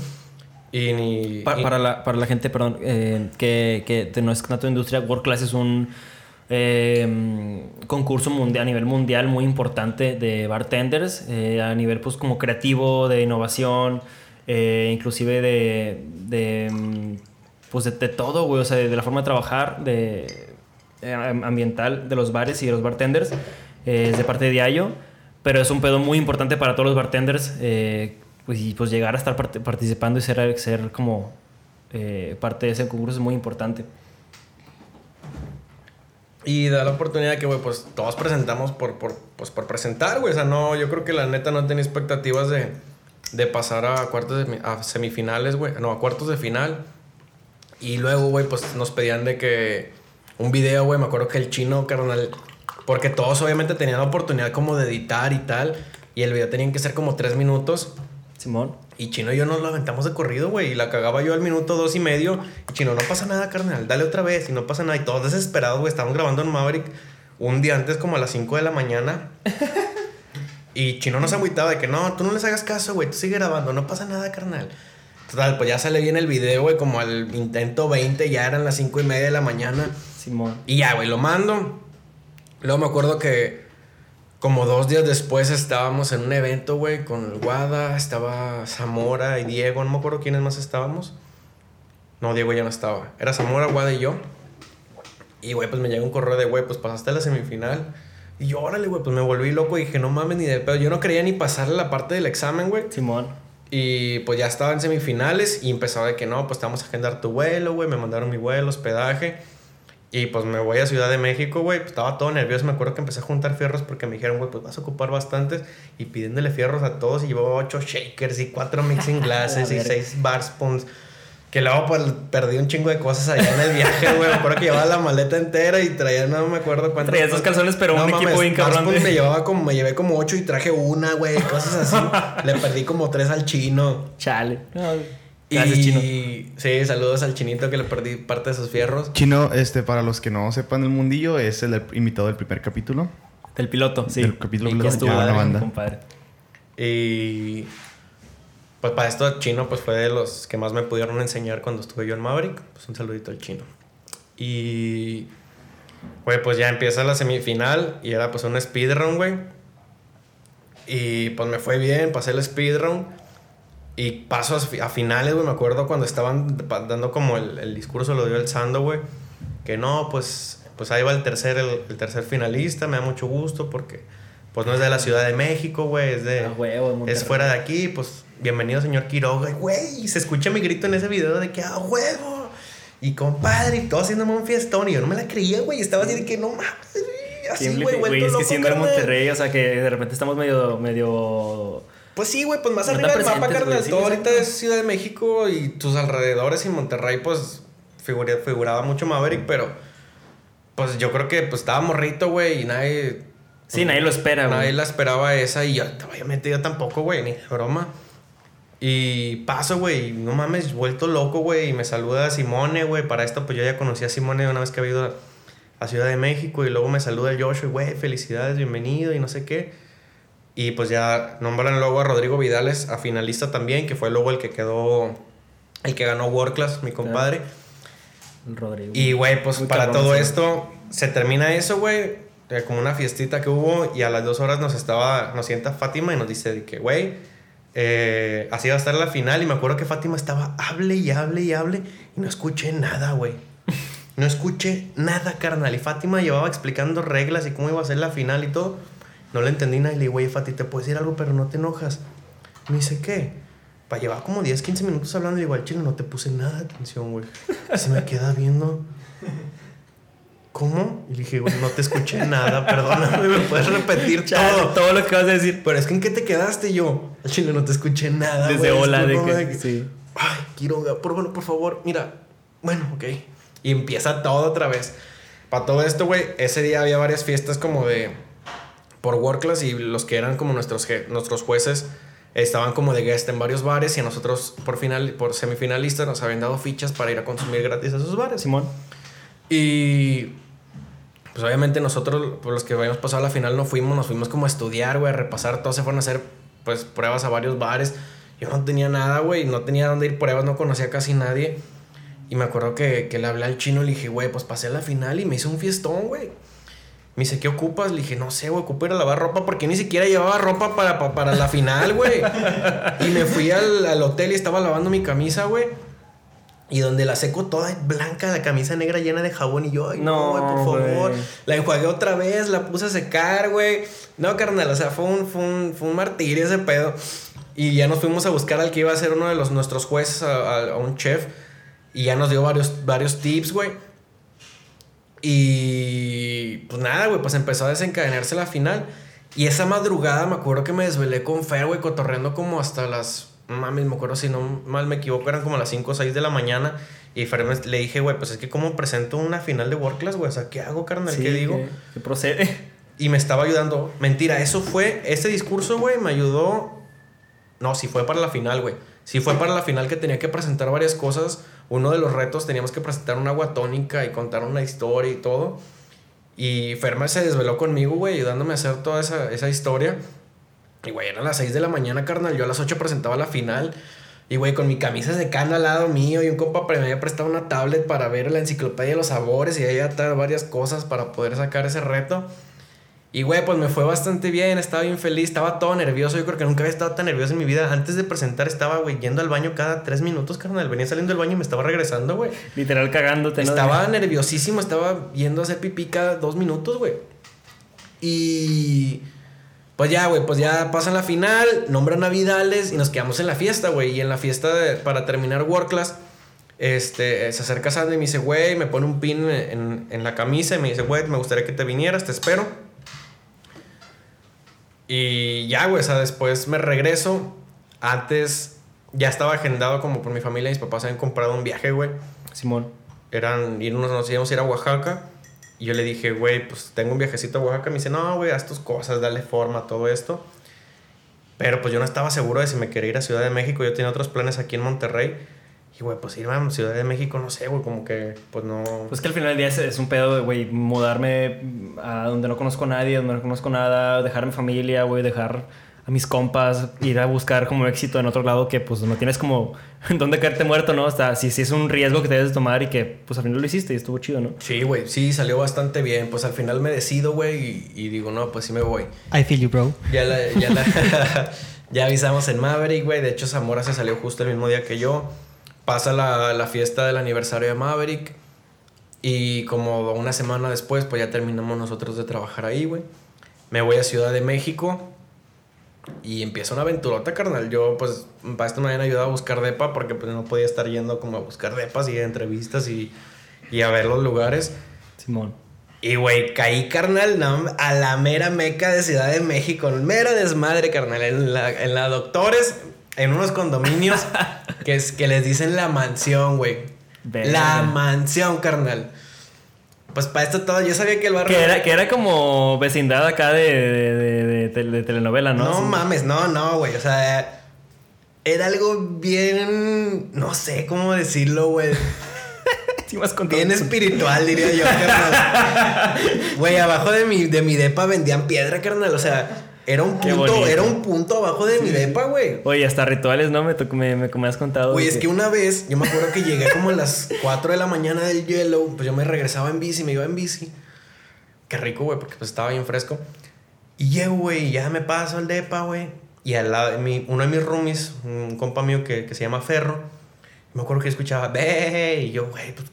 S2: Y ni...
S1: Pa-
S2: y-
S1: para, la, para la gente, perdón, eh, que, que de no es de industria, World Class es un eh, concurso mundial, a nivel mundial muy importante de bartenders, eh, a nivel pues como creativo, de innovación, eh, inclusive de, de, mm, pues de, de todo, güey, o sea, de, la forma de trabajar, de eh, am- ambiental de los bares y de los bartenders, eh, es de parte de Diallo, pero es un pedo muy importante para todos los bartenders, pues, y pues llegar a estar part- participando y ser, como eh, parte de ese concurso es muy importante.
S2: Y da la oportunidad que, güey, pues todos presentamos por, por, pues, por presentar, güey. O sea, no, yo creo que la neta no tenía expectativas de, de pasar a cuartos a semifinales, güey. No, a cuartos de final. Y luego, güey, pues nos pedían de que un video, güey. Me acuerdo que el chino, carnal. Porque todos obviamente tenían la oportunidad como de editar y tal. Y el video tenían que ser como tres minutos.
S1: Simón.
S2: Y Chino y yo nos lo aventamos de corrido, güey. Y la cagaba yo al minuto dos y medio. Y Chino, no pasa nada, carnal. Dale otra vez. Y no pasa nada. Y todos desesperados, güey. Estábamos grabando en Maverick un día antes, como a las 5 de la mañana. y Chino nos agüitaba de que no, tú no les hagas caso, güey. Tú sigue grabando. No pasa nada, carnal. Total, pues ya sale bien el video, güey. Como al intento 20, ya eran las 5 y media de la mañana.
S1: Simón.
S2: Y ya, güey, lo mando. Luego me acuerdo que como dos días después estábamos en un evento, güey, con el Guada, estaba Zamora y Diego, no me acuerdo quiénes más estábamos. No, Diego ya no estaba. Era Zamora, Guada y yo. Y, güey, pues me llega un correo de, güey, pues pasaste a la semifinal. Y yo, órale, güey, pues me volví loco y dije, no mames ni de pedo. Yo no quería ni pasarle la parte del examen, güey.
S1: Simón.
S2: Y pues ya estaba en semifinales y empezaba de que no, pues te vamos a agendar tu vuelo, güey. Me mandaron mi vuelo, hospedaje. Y pues me voy a Ciudad de México, güey. Pues estaba todo nervioso. Me acuerdo que empecé a juntar fierros porque me dijeron, güey, pues vas a ocupar bastantes. Y pidiéndole fierros a todos. Y llevaba ocho shakers y cuatro mixing glasses y seis bar spoons. Que luego pues perdí un chingo de cosas allá en el viaje, güey. Me acuerdo que llevaba la maleta entera y traía, no me acuerdo cuántas.
S1: Traías dos calzones, pero un equipo bien cabrón,
S2: me llevaba como, me llevé como ocho y traje una, güey. Cosas así. Le perdí como tres al chino.
S1: Chale. No, Gracias,
S2: y...
S1: Chino.
S2: Sí, saludos al chinito que le perdí parte de sus fierros.
S3: Chino, este, para los que no sepan el mundillo, es el invitado del primer capítulo.
S1: Del piloto, sí.
S3: Del capítulo
S1: Y
S3: piloto,
S1: que estuvo
S3: la banda.
S1: compadre.
S2: Y pues para esto Chino pues fue de los que más me pudieron enseñar cuando estuve yo en Maverick. Pues un saludito al Chino. Y güey, pues ya empieza la semifinal y era pues un speedrun, güey. Y pues me fue bien, pasé el speedrun. Y paso a, fi- a finales, güey. Me acuerdo cuando estaban dando como el, el discurso, lo dio el Sando, güey. Que no, pues, pues ahí va el tercer, el, el tercer finalista. Me da mucho gusto porque pues no es de la Ciudad de México, güey. Es de...
S1: A huevo.
S2: Es fuera de aquí, pues bienvenido señor Quiroga. Güey, se escucha mi grito en ese video de que a huevo. Y compadre, y todo haciéndome un fiestón. Y yo no me la creía, güey. Estaba así de que no mames. Así, güey,
S1: es que siendo en. Monterrey, o sea, que de repente estamos medio, medio...
S2: Pues sí, güey, pues más
S1: No
S2: arriba del mapa, carnal.
S1: sí,
S2: Todo ahorita es Ciudad de México y tus alrededores y Monterrey, pues figura- figuraba mucho Maverick, pero pues yo creo que pues estaba morrito, güey, y nadie.
S1: Sí, nadie lo espera, güey.
S2: Nadie la esperaba esa y yo, obviamente yo tampoco, güey, ni broma. Y paso, güey, y no mames, vuelto loco, güey, y me saluda Simone, güey. Para esto, pues yo ya conocí a Simone una vez que había ido a, a Ciudad de México y luego me saluda el Joshua, güey, felicidades, bienvenido y no sé qué. Y pues ya nombran luego a Rodrigo Vidales, a finalista también, que fue luego el que quedó, el que ganó World Class, mi compadre.
S1: Rodrigo.
S2: Y, güey, pues
S1: Muy
S2: para todo esto, se termina eso, güey, eh, como una fiestita que hubo, y a las dos horas nos estaba, nos sienta Fátima y nos dice que, güey, eh, así va a estar la final, y me acuerdo que Fátima estaba, hable y hable y hable, y no escuché nada, güey. No escuché nada, carnal. Y Fátima llevaba explicando reglas y cómo iba a ser la final y todo. No le entendí nada. Y le digo, güey, Fati, te puedo decir algo, pero no te enojas. Me dice, ¿qué? Pa, llevaba como 10, 15 minutos hablando. Y le digo, al chile no te puse nada de atención, güey. Y se me queda viendo. ¿Cómo? Y le dije, güey, no te escuché nada, perdóname, me puedes repetir
S1: Chale,
S2: todo.
S1: todo lo que vas a decir.
S2: Pero es que en qué te quedaste Y yo. Al chile no te escuché nada.
S1: Desde
S2: güey,
S1: hola, de que... Sí.
S2: Ay, Quiroga, por bueno, por favor, mira. Bueno, ok. Y empieza todo otra vez. Para todo esto, güey, ese día había varias fiestas como de. Por World Class y los que eran como nuestros, nuestros jueces estaban como de guest en varios bares y a nosotros por final por semifinalistas nos habían dado fichas para ir a consumir gratis a esos bares.
S1: Simón.
S2: Y pues obviamente nosotros, por los que habíamos pasado a la final, no fuimos, nos fuimos como a estudiar, güey, a repasar, todos se fueron a hacer pues pruebas a varios bares. Yo no tenía nada, güey, no tenía dónde ir pruebas, no conocía casi nadie. Y me acuerdo que, que le hablé al chino y le dije, güey, pues pasé a la final y me hizo un fiestón, güey. Me dice, ¿qué ocupas? Le dije, no sé, güey, ocupo ir a lavar ropa porque ni siquiera llevaba ropa para, pa- para la final, güey. y me fui al, al hotel y estaba lavando mi camisa, güey. Y donde la seco toda blanca, la camisa negra llena de jabón. Y yo, ay, no, güey, por favor. La enjuagué otra vez, la puse a secar, güey. No, carnal, o sea, fue un, fue un, fue un martirio ese pedo. Y ya nos fuimos a buscar al que iba a ser uno de los, nuestros jueces, a, a- a un chef. Y ya nos dio varios, varios tips, güey. Y pues nada, güey, pues empezó a desencadenarse la final. Y esa madrugada me acuerdo que me desvelé con Fer, güey, cotorreando como hasta las. Mames, me acuerdo si no mal me equivoco, eran como las 5 o 6 de la mañana. Y Fer me- le dije, güey, pues es que como presento una final de World Class, güey, o sea, ¿qué hago, carnal?
S1: Sí,
S2: ¿Qué digo?
S1: que- que procede.
S2: Y me estaba ayudando. Mentira, eso fue. Ese discurso, güey, me ayudó. No, sí fue para la final, güey. Sí fue para la final que tenía que presentar varias cosas. Uno de los retos teníamos que presentar una agua tónica y contar una historia y todo. Y Ferma se desveló conmigo, güey, ayudándome a hacer toda esa, esa historia. Y, güey, eran las 6 de la mañana, carnal. Yo a las 8 presentaba la final. Y, güey, con mi camisa de cana al lado mío y un compa me había prestado una tablet para ver la enciclopedia de los sabores y ahí atar varias cosas para poder sacar ese reto. Y, güey, pues me fue bastante bien, estaba bien feliz, estaba todo nervioso. Yo creo que nunca había estado tan nervioso en mi vida. Antes de presentar estaba, güey, yendo al baño cada tres minutos, carnal. Venía saliendo del baño y me estaba regresando, güey.
S1: Literal cagándote, ¿no?
S2: Estaba nerviosísimo, estaba yendo a hacer pipí cada dos minutos, güey. Y. Pues ya, güey, pues ya pasan la final, nombran a Vidales y nos quedamos en la fiesta, güey. Y en la fiesta de- para terminar World Class, este, se acerca Sandy y me dice, güey, me pone un pin en, en la camisa y me dice, güey, me gustaría que te vinieras, te espero. Y ya, güey, o sea, después me regreso. Antes ya estaba agendado como por mi familia, mis papás habían comprado un viaje, güey
S1: Simón.
S2: eran irnos, nos íbamos a ir a Oaxaca. Y yo le dije, güey, pues tengo un viajecito a Oaxaca. Me dice, no, güey, haz tus cosas, dale forma a todo esto. Pero pues yo no estaba seguro de si me quería ir a Ciudad de México. Yo tenía otros planes aquí en Monterrey. Y, güey, pues irme a Ciudad de México, no sé, güey, como que, pues no...
S1: Pues que al final del día es, es un pedo, güey, mudarme a donde no conozco a nadie, donde no conozco nada, dejar a mi familia, güey, dejar a mis compas, ir a buscar como éxito en otro lado que pues no tienes como dónde caerte muerto, ¿no? Hasta si, si es un riesgo que te debes tomar y que pues al final lo hiciste y estuvo chido, ¿no?
S2: Sí, güey, sí, salió bastante bien. Pues al final me decido, güey, y, y digo, no, pues sí me voy.
S4: I feel you, bro.
S2: Ya la, ya la- ya avisamos en Maverick, güey. De hecho, Zamora se salió justo el mismo día que yo. Pasa la, la fiesta del aniversario de Maverick. Y como una semana después, pues ya terminamos nosotros de trabajar ahí, güey. Me voy a Ciudad de México. Y empieza una aventurota, carnal. Yo, pues, para esto me habían ayudado a buscar depa porque pues no podía estar yendo como a buscar depas y entrevistas y, y a ver los lugares.
S1: Simón.
S2: Y, güey, caí, carnal, no, a la mera meca de Ciudad de México. Mera desmadre, carnal. En la, en la Doctores, en unos condominios que, es, que les dicen la mansión, güey. La mansión, carnal. Pues para esto todo, yo sabía que el barrio...
S1: Que era, que era como vecindad acá de, de, de- de tel- de telenovela, ¿no?
S2: No, mames, no, no, güey. O sea, era algo bien... No sé cómo decirlo, güey.
S1: Sí, más con
S2: Bien espiritual, diría yo, carnal. Güey, abajo de mi, de mi depa vendían piedra, carnal. O sea, era un
S1: Qué
S2: punto,
S1: bonito.
S2: era un punto abajo de mi depa, güey.
S1: Oye, hasta rituales, ¿no? Me, me, me, me has contado.
S2: Güey,
S1: de
S2: es que una vez, yo me acuerdo que llegué como a las 4 de la mañana del Yellow, pues yo me regresaba en bici, me iba en bici. Qué rico, güey, porque pues estaba bien fresco. Y llego, güey, ya me paso al depa, güey. Y al lado, de mi, uno de mis roomies, un compa mío que, que se llama Ferro, me acuerdo que escuchaba, ve, y yo, güey, pues,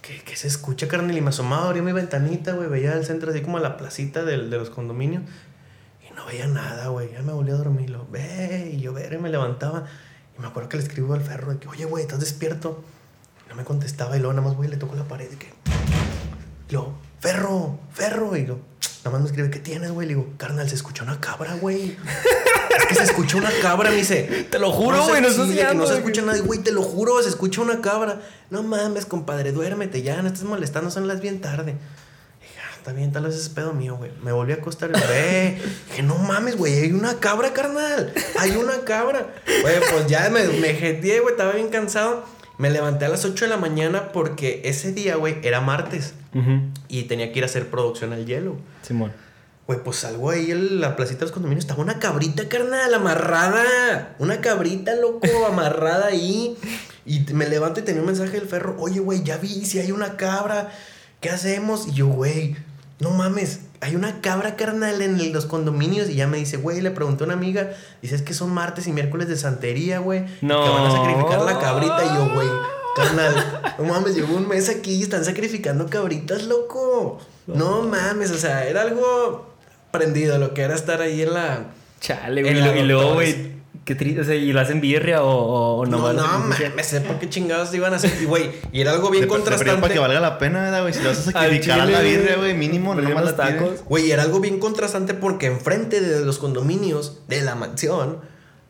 S2: ¿qué, qué se escucha, carnal? Y me asomaba, abría mi ventanita, güey, veía el centro así como la placita del- de los condominios. Y no veía nada, güey. Ya me volví a dormir. Lo, ve, y yo ver, y me levantaba. Y me acuerdo que le escribo al ferro de que, oye, güey, ¿estás despierto? No me contestaba. Y luego nada más, güey, le tocó la pared de que. Y luego, ferro, ferro. Y luego, nada más me escribe, ¿qué tienes, güey? Le digo, carnal, se escucha una cabra, güey. es que se escucha una cabra, me dice.
S1: Te lo juro, güey, no
S2: se escucha nada. Güey, te lo juro, se escucha una cabra. No mames, compadre, duérmete ya, no estés molestando, son las bien tarde. Dije, "Ah, Está bien, tal vez es pedo mío, güey. Me volví a acostar y ve. Dije, no mames, güey, hay una cabra, carnal. Hay una cabra. Güey, pues ya me, me jeteé, güey, estaba bien cansado. Me levanté a las 8 de la mañana porque ese día, güey, era martes. Y tenía que ir a hacer producción al hielo.
S1: Simón.
S2: Güey, pues salgo ahí en la placita de los condominios. Estaba una cabrita, carnal, amarrada. Una cabrita, loco, amarrada ahí. Y me levanto y tenía un mensaje del ferro. Oye, güey, ya vi si hay una cabra. ¿Qué hacemos? Y yo, güey, no mames. Hay una cabra, carnal, en los condominios. Y ya me dice, güey, le pregunté a una amiga. Dice, es que son martes y miércoles de santería, güey.
S1: No.
S2: Que van a sacrificar la cabrita. Y yo, güey, carnal, no mames, llevo un mes aquí y están sacrificando cabritas, loco. No mames, o sea, era algo prendido lo que era estar ahí en la.
S1: Chale, güey. Y, luego, güey, qué triste. O sea, ¿y lo hacen birria o,
S2: No, no,
S1: sacrifican?
S2: mames, sé por qué chingados iban a hacer. Y, güey, y era algo bien contrastante.
S3: para que valga la pena, ¿verdad, güey? Si lo vas a sacrificar a la
S1: güey.
S3: birria, güey, mínimo, no tires.
S1: tacos.
S2: Güey, era algo bien contrastante porque enfrente de los condominios de la mansión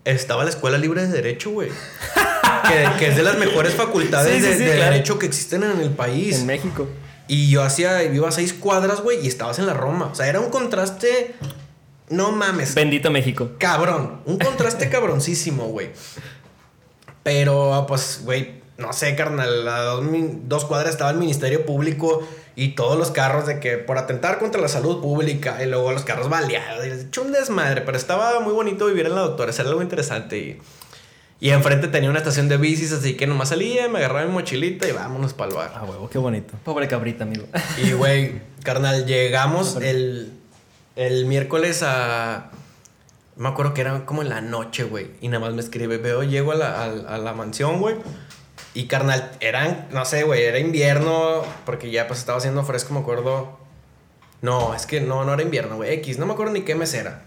S2: estaba la Escuela Libre de Derecho, güey. que, que es de las mejores facultades
S1: Sí, sí,
S2: de,
S1: sí,
S2: de
S1: claro.
S2: derecho que existen en el país.
S1: En México.
S2: Y yo hacía, iba a seis cuadras, güey, y estabas en la Roma. O sea, era un contraste. No mames.
S1: Bendito México.
S2: Cabrón. Un contraste cabroncísimo, güey. Pero, pues, güey, no sé, carnal. A dos, dos cuadras estaba el Ministerio Público y todos los carros de que por atentar contra la salud pública y luego los carros baleados. Echó un desmadre, pero estaba muy bonito vivir en la doctora. Era algo interesante. Y, y enfrente tenía una estación de bicis, así que nomás salía, me agarraba mi mochilita y vámonos para el bar.
S1: Ah, huevo, qué bonito. Pobre cabrita, amigo.
S2: Y, güey, carnal, llegamos el, el miércoles a... Me acuerdo que era como en la noche, güey. Y nada más me escribe, veo, llego a la, a- a la mansión, güey. Y, carnal, eran, no sé, güey, era invierno, porque ya pues estaba haciendo fresco, me acuerdo. No, es que no, no era invierno, güey. X, no me acuerdo ni qué mes era.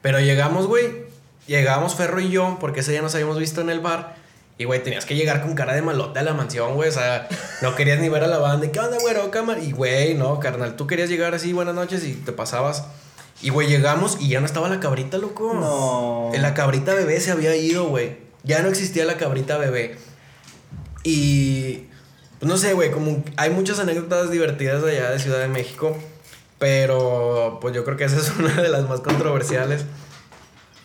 S2: Pero llegamos, güey. Llegamos Ferro y yo, porque ese día nos habíamos visto en el bar. Y, güey, tenías que llegar con cara de malote a la mansión, güey. O sea, no querías ni ver a la banda. ¿Qué onda, güero, cámara? Y, güey, no, carnal. Tú querías llegar así, buenas noches, y te pasabas. Y, güey, llegamos y ya no estaba la cabrita, loco.
S1: No.
S2: La cabrita bebé se había ido, güey. Ya no existía la cabrita bebé. Y. Pues no sé, güey, como hay muchas anécdotas divertidas allá de Ciudad de México. Pero, pues yo creo que esa es una de las más controversiales.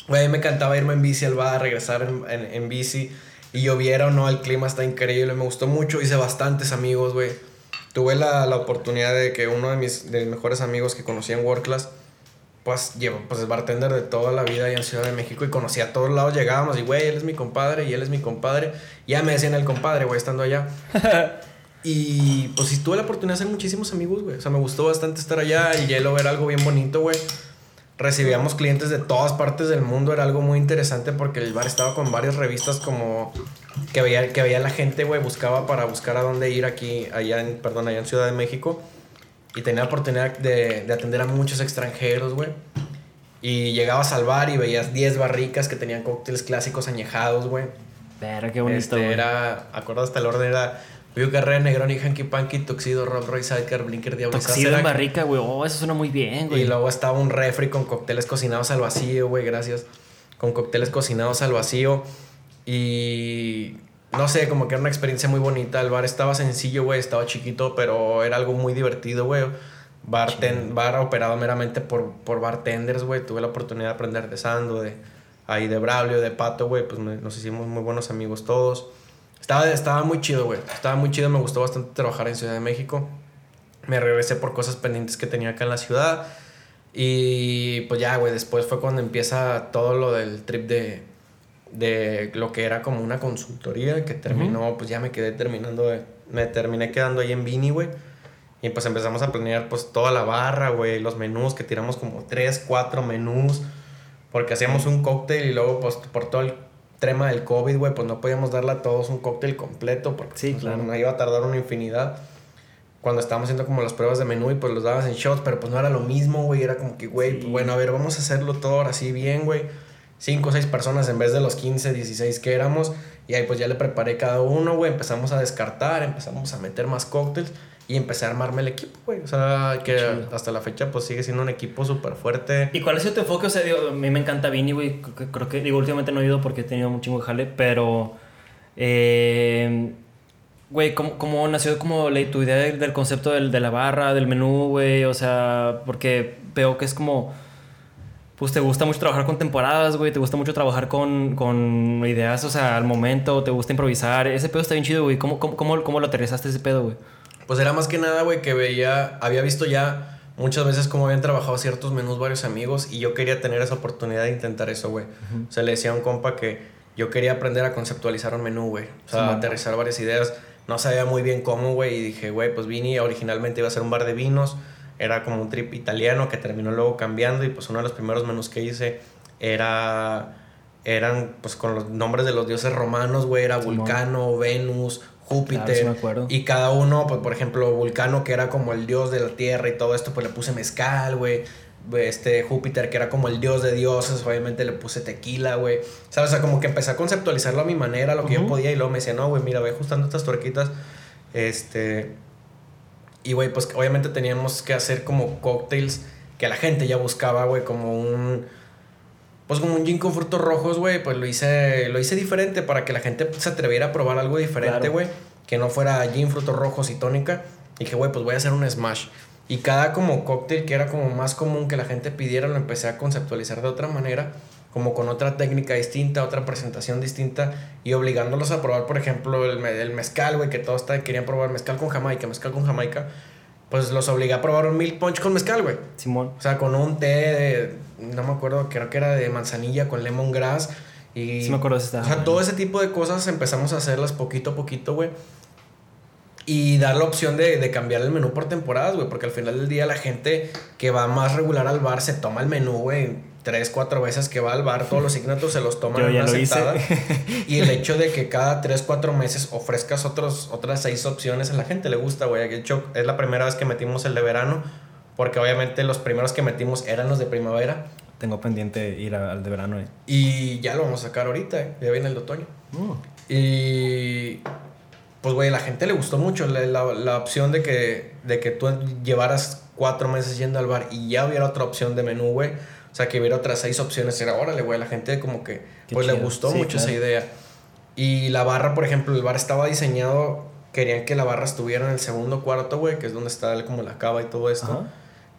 S2: Güey, me encantaba irme en bici al bar, regresar en, en- en bici. Y lloviera o no, el clima está increíble, me gustó mucho, hice bastantes amigos, güey. Tuve la, la oportunidad de que uno de mis, de mis mejores amigos que conocí en World Class, pues, pues es bartender de toda la vida allá en Ciudad de México y conocía a todos lados, llegábamos y, güey, él es mi compadre y él es mi compadre. Ya me decían el compadre, güey, estando allá. y pues sí, tuve la oportunidad de hacer muchísimos amigos, güey. O sea, me gustó bastante estar allá y Hielo ver algo bien bonito, güey. Recibíamos clientes de todas partes del mundo, era algo muy interesante porque el bar estaba con varias revistas como que veía, que veía la gente, güey, buscaba para buscar a dónde ir aquí, allá en, perdón, allá en Ciudad de México. Y tenía la oportunidad de, de atender a muchos extranjeros, güey. Y llegabas al bar y veías 10 barricas que tenían cócteles clásicos añejados, güey.
S1: Pero qué bonito,
S2: Este, era, acuerdas hasta el orden, era Viu Carrera, Negroni, Hanky Panky, Tuxedo, Rob Roy, Sidecar, Blinker, Diablo y
S1: Toxido en barrica, güey. Oh, eso suena muy bien, güey.
S2: Y luego estaba un refri con cócteles cocinados al vacío, güey, gracias. Con cócteles cocinados al vacío. Y no sé, como que era una experiencia muy bonita. El bar estaba sencillo, güey, estaba chiquito, pero era algo muy divertido, güey. Barten, bar operado meramente por, por bartenders, güey. Tuve la oportunidad de aprender de Sando, de ahí de Braulio, de Pato, güey. Pues me- nos hicimos muy buenos amigos todos. Estaba, estaba muy chido, güey. Estaba muy chido, me gustó bastante trabajar en Ciudad de México. Me regresé por cosas pendientes que tenía acá en la ciudad. Y pues ya, güey, después fue cuando empieza todo lo del trip de, de lo que era como una consultoría que terminó, pues ya me quedé terminando, de- me terminé quedando ahí en Vini, güey. Y pues empezamos a planear pues toda la barra, güey, los menús, que tiramos como tres, cuatro menús, porque hacíamos un cóctel y luego pues por todo el tema del COVID, güey, pues no podíamos darle a todos un cóctel completo, porque
S1: Sí,
S2: pues,
S1: claro.
S2: no iba a tardar una infinidad cuando estábamos haciendo como las pruebas de menú y pues los dabas en shots, pero pues no era lo mismo, güey. Era como que, güey,
S1: Sí.
S2: pues, bueno, a ver, vamos a hacerlo todo ahora sí bien, güey. Cinco o seis personas en vez de los 15, 16 que éramos. Y ahí pues ya le preparé cada uno, güey. Empezamos a descartar, empezamos a meter más cócteles y empecé a armarme el equipo, güey. O sea, que hasta la fecha pues sigue siendo un equipo súper fuerte.
S1: ¿Y cuál sido tu enfoque? O sea, digo, a mí me encanta Vini, güey. Creo que- Creo que, digo, últimamente no he ido porque he tenido un chingo de jale, pero. eh, Güey, ¿cómo, cómo nació como la, tu idea del, del concepto del- de la barra, del menú, güey? O sea, porque veo que es como. Pues te gusta mucho trabajar con temporadas, güey. Te gusta mucho trabajar con, con ideas, o sea, al momento. Te gusta improvisar. Ese pedo está bien chido, güey. ¿Cómo, cómo, cómo, cómo lo aterrizaste ese pedo, güey?
S2: Pues era más que nada, güey, que veía, había visto ya muchas veces cómo habían trabajado ciertos menús varios amigos y yo quería tener esa oportunidad de intentar eso, güey. O sea, le decía a un compa que yo quería aprender a conceptualizar un menú, güey. O sea, aterrizar varias ideas. No sabía muy bien cómo, güey, y dije, güey, pues Vini originalmente iba a ser un bar de vinos. Era como un trip italiano que terminó luego cambiando y pues uno de los primeros menús que hice era eran pues con los nombres de los dioses romanos, güey, era. Vulcano, Venus, Júpiter.
S1: Claro, sí me acuerdo.
S2: Y cada uno, pues por ejemplo, Vulcano, que era como el dios de la tierra y todo esto, pues le puse mezcal, güey. Este Júpiter, que era como el dios de dioses, obviamente le puse tequila, güey. ¿Sabes? O sea, como que empecé a conceptualizarlo a mi manera, lo que yo podía, y luego me decía, no, güey, mira, ve ajustando estas tuerquitas. Este. Y, güey, pues obviamente teníamos que hacer como cócteles que la gente ya buscaba, güey, como un. Pues como un gin con frutos rojos, güey, pues lo hice, lo hice diferente para que la gente se atreviera a probar algo diferente,
S1: Claro.
S2: güey. Que no fuera gin, frutos rojos y tónica. Y dije, güey, pues voy a hacer un smash. Y cada como cóctel que era como más común que la gente pidiera, lo empecé a conceptualizar de otra manera, como con otra técnica distinta, otra presentación distinta, y obligándolos a probar, por ejemplo, el, el mezcal, güey, que todos querían probar mezcal con Jamaica, mezcal con Jamaica. Pues los obligué a probar un milk punch con mezcal, güey.
S1: Simón.
S2: O sea, con un té de, no me acuerdo, creo que era de manzanilla con lemongrass. Y,
S1: Sí me acuerdo de ese
S2: O sea, todo ese tipo de cosas empezamos a hacerlas poquito a poquito, güey. Y dar la opción de, de cambiar el menú por temporadas, güey. Porque al final del día la gente que va más regular al bar se toma el menú, güey. Tres, cuatro veces que va al bar, todos los signatos se los toman
S1: Yo
S2: en
S1: ya
S2: una
S1: lo hice.
S2: sentada. Y el hecho de que cada tres, cuatro meses ofrezcas otros, otras seis opciones a la gente le gusta, güey. De hecho, es la primera vez que metimos el de verano. Porque obviamente los primeros que metimos eran los de primavera.
S1: Tengo pendiente ir al de verano, güey.
S2: Y ya lo vamos a sacar ahorita, ¿eh? ya viene el de otoño. Y pues, güey, la gente le gustó mucho la, la- la opción de que, de que tú llevaras cuatro meses yendo al bar y ya hubiera otra opción de menú, güey. O sea, que hubiera otras seis opciones. Era, órale, güey, la gente como que,
S1: Qué
S2: pues le gustó
S1: Sí,
S2: mucho esa idea. Y la barra, por ejemplo, el bar estaba diseñado, querían que la barra estuviera en el segundo cuarto, güey, que es donde está como la cava y todo esto.
S1: Ajá.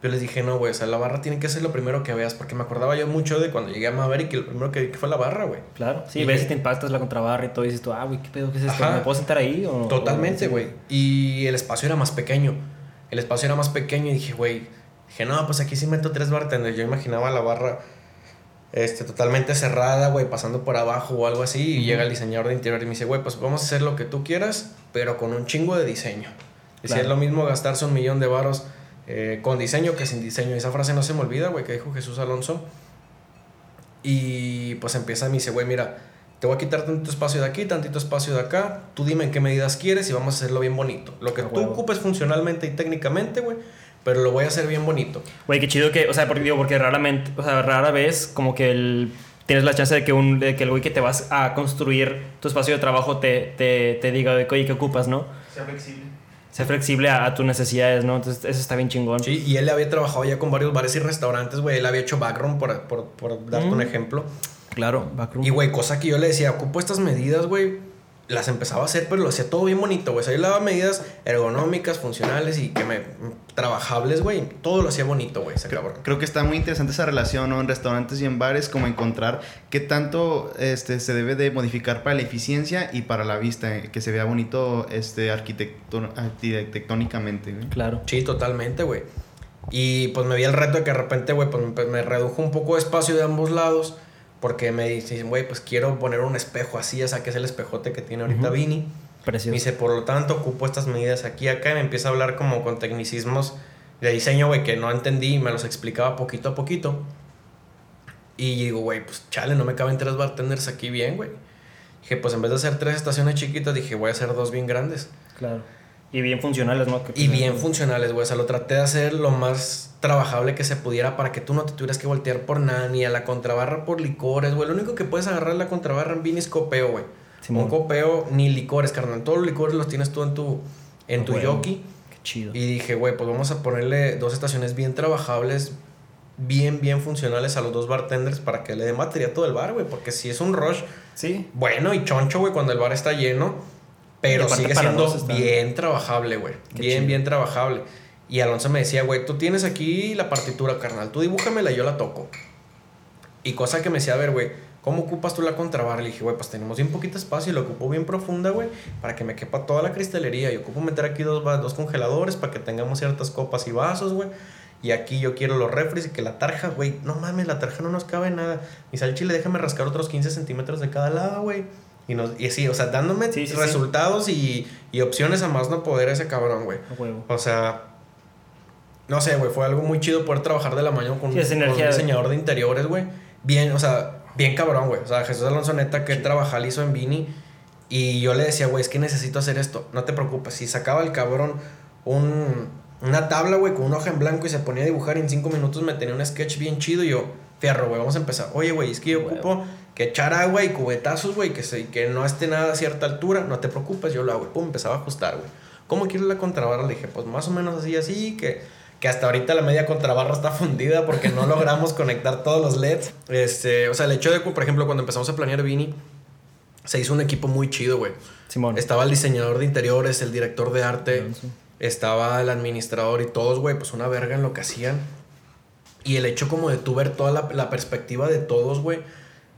S2: Yo les dije, no, güey, o sea, la barra tiene que ser lo primero que veas, porque me acordaba yo mucho de cuando llegué a Maverick y lo primero que vi que fue la barra, güey.
S1: Claro, sí,
S2: Y
S1: ves
S2: que-
S1: si te impactas la contrabarra y todo, y dices tú, ah, güey, ¿qué pedo? ¿Qué es esto?
S2: Ajá.
S1: ¿Me puedo sentar ahí? O,
S2: Totalmente,
S1: o-
S2: güey. Y el espacio era más pequeño. El espacio era más pequeño y dije, güey, dije, no, pues aquí sí meto tres bartenders. Yo imaginaba la barra este, totalmente cerrada, güey, pasando por abajo o algo así. Y llega el diseñador de interior y me dice, güey, pues vamos a hacer lo que tú quieras, pero con un chingo de diseño. Y si es lo mismo gastarse un millón de varos eh, con diseño que sin diseño. Esa frase no se me olvida, güey, que dijo Jesús Alonso. Y pues empieza y me dice, güey, mira, te voy a quitar tantito espacio de aquí, tantito espacio de acá. Tú dime en qué medidas quieres y vamos a hacerlo bien bonito. Lo que tú ocupes funcionalmente y técnicamente, güey, pero lo voy a hacer bien bonito.
S1: Güey, qué chido que, o sea, porque digo, porque raramente, o sea, rara vez como que el, tienes la chance de que, un, de que el güey que te vas a construir tu espacio de trabajo te, te, te diga, oye, ¿qué ocupas, no?
S3: Sea flexible.
S1: Sea flexible a, a tus necesidades, ¿no? Entonces, eso está bien chingón.
S2: Sí, y él había trabajado ya con varios bares y restaurantes, güey. Él había hecho backroom, por, por, por darte
S1: Mm.
S2: un ejemplo.
S1: Claro, backroom.
S2: Y, güey, cosa que yo le decía, ocupo estas medidas, güey. Las empezaba a hacer, pero lo hacía todo bien bonito, güey. O sea, yo le daba medidas ergonómicas, funcionales y que me... Trabajables, güey. Todo lo hacía bonito, güey, cabrón.
S3: Creo que está muy interesante esa relación ¿no? en restaurantes y en bares, como encontrar qué tanto este, se debe de modificar para la eficiencia y para la vista, eh, que se vea bonito este, arquitectón- arquitectónicamente.
S1: Claro.
S2: Sí, totalmente, güey. Y pues me vi el reto de que de repente, güey, pues me- me redujo un poco de espacio de ambos lados. Porque me dicen, güey, pues quiero poner un espejo así, o sea, que es el espejote que tiene ahorita. Vini. Me
S1: Precioso.
S2: dice, por lo tanto, ocupo estas medidas aquí y acá. Y me empieza a hablar como con tecnicismos de diseño, güey, que no entendí y me los explicaba poquito a poquito. Y digo, güey, pues chale, no me caben tres bartenders aquí bien, güey. Dije, pues en vez de hacer tres estaciones chiquitas, dije, voy a hacer dos bien grandes.
S1: Claro. Y bien funcionales, ¿no?
S2: Y bien funcionales, güey. O sea, lo traté de hacer lo más trabajable que se pudiera para que tú no te tuvieras que voltear por nada, ni a la contrabarra por licores, güey. Lo único que puedes agarrar la contrabarra en vino es copeo, güey. Un copeo, ni licores, carnal. Todos los licores los tienes tú en tu, en tu jockey.
S1: Qué chido.
S2: Y dije, güey, pues vamos a ponerle dos estaciones bien trabajables, bien, bien funcionales a los dos bartenders para que le den batería a todo el bar, güey. Porque si es un rush
S1: Sí.
S2: bueno y choncho, güey, cuando el bar está lleno. Pero sigue siendo bien trabajable, güey. Bien,
S1: chido.
S2: bien trabajable. Y Alonso me decía, güey, tú tienes aquí la partitura, carnal. Tú dibújamela y yo la toco. Y cosa que me decía, a ver, güey, ¿cómo ocupas tú la contrabarra? Le dije, güey, pues tenemos bien poquito espacio y lo ocupo bien profunda, güey, para que me quepa toda la cristalería. Y ocupo meter aquí dos, dos congeladores para que tengamos ciertas copas y vasos, güey. Y aquí yo quiero los refres y que la tarja, güey, no mames, la tarja no nos cabe nada. Y sal chile, déjame rascar otros 15 centímetros de cada lado, güey. Y, nos, y así, o sea, dándome
S1: Sí, sí, sí.
S2: resultados Y, y opciones a más no poder ese cabrón, güey. O sea, no sé, güey, fue algo muy chido poder trabajar de la mano con,
S1: Sí,
S2: con un diseñador de interiores, güey. Bien, o sea, bien cabrón, güey. O sea, Jesús Alonso neta que trabajar hizo en Vini. Y yo le decía, güey, es que necesito hacer esto. No te preocupes. Si sacaba el cabrón un, una tabla, güey, con un hoja en blanco y se ponía a dibujar y en cinco minutos me tenía un sketch bien chido y yo, fierro, güey, vamos a empezar. Oye, güey, es que yo ocupo que echar agua y cubetazos, güey, que, se, que no esté nada a cierta altura. No te preocupes, yo lo hago. Y pum, empezaba a ajustar, güey. ¿Cómo quiero la contrabarra? Le dije, pues más o menos así, así, que, que hasta ahorita la media contrabarra está fundida porque no logramos conectar todos los LEDs. Este, o sea, el hecho de por ejemplo, cuando empezamos a planear Vini, se hizo un equipo muy chido, güey.
S1: Simón.
S2: Estaba el diseñador de interiores, el director de arte, estaba el administrador y todos, güey, pues una verga en lo que hacían. Y el hecho como de tú ver toda la, la perspectiva de todos, güey.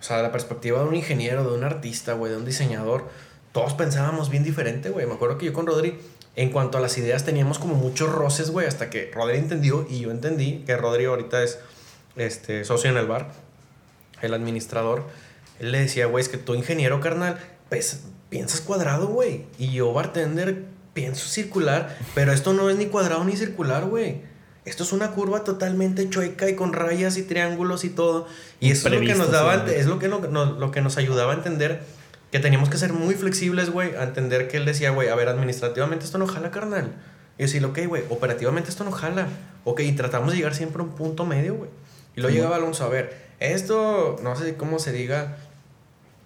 S2: O sea, la perspectiva de un ingeniero, de un artista, güey, de un diseñador. Todos pensábamos bien diferente, güey. Me acuerdo que yo con Rodri, en cuanto a las ideas, teníamos como muchos roces, güey, hasta que Rodri entendió y yo entendí que Rodri ahorita es este, socio en el bar, el administrador. Él le decía, güey, es que tú ingeniero, carnal, pues, piensas cuadrado, güey. Y yo, bartender, pienso circular. Pero esto no es ni cuadrado ni circular, güey. Esto es una curva totalmente chueca y con rayas y triángulos y todo. Y eso es lo que nos daba,
S1: sí.
S2: es lo que, no- no- lo que nos ayudaba a entender que teníamos que ser muy flexibles, güey, a entender que él decía, güey, a ver, administrativamente esto no jala, carnal. Y decir, ok, güey, operativamente esto no jala. Ok, y tratamos de llegar siempre a un punto medio, güey. Y luego
S1: Sí,
S2: llegaba Alonso, a ver, esto, no sé cómo se diga,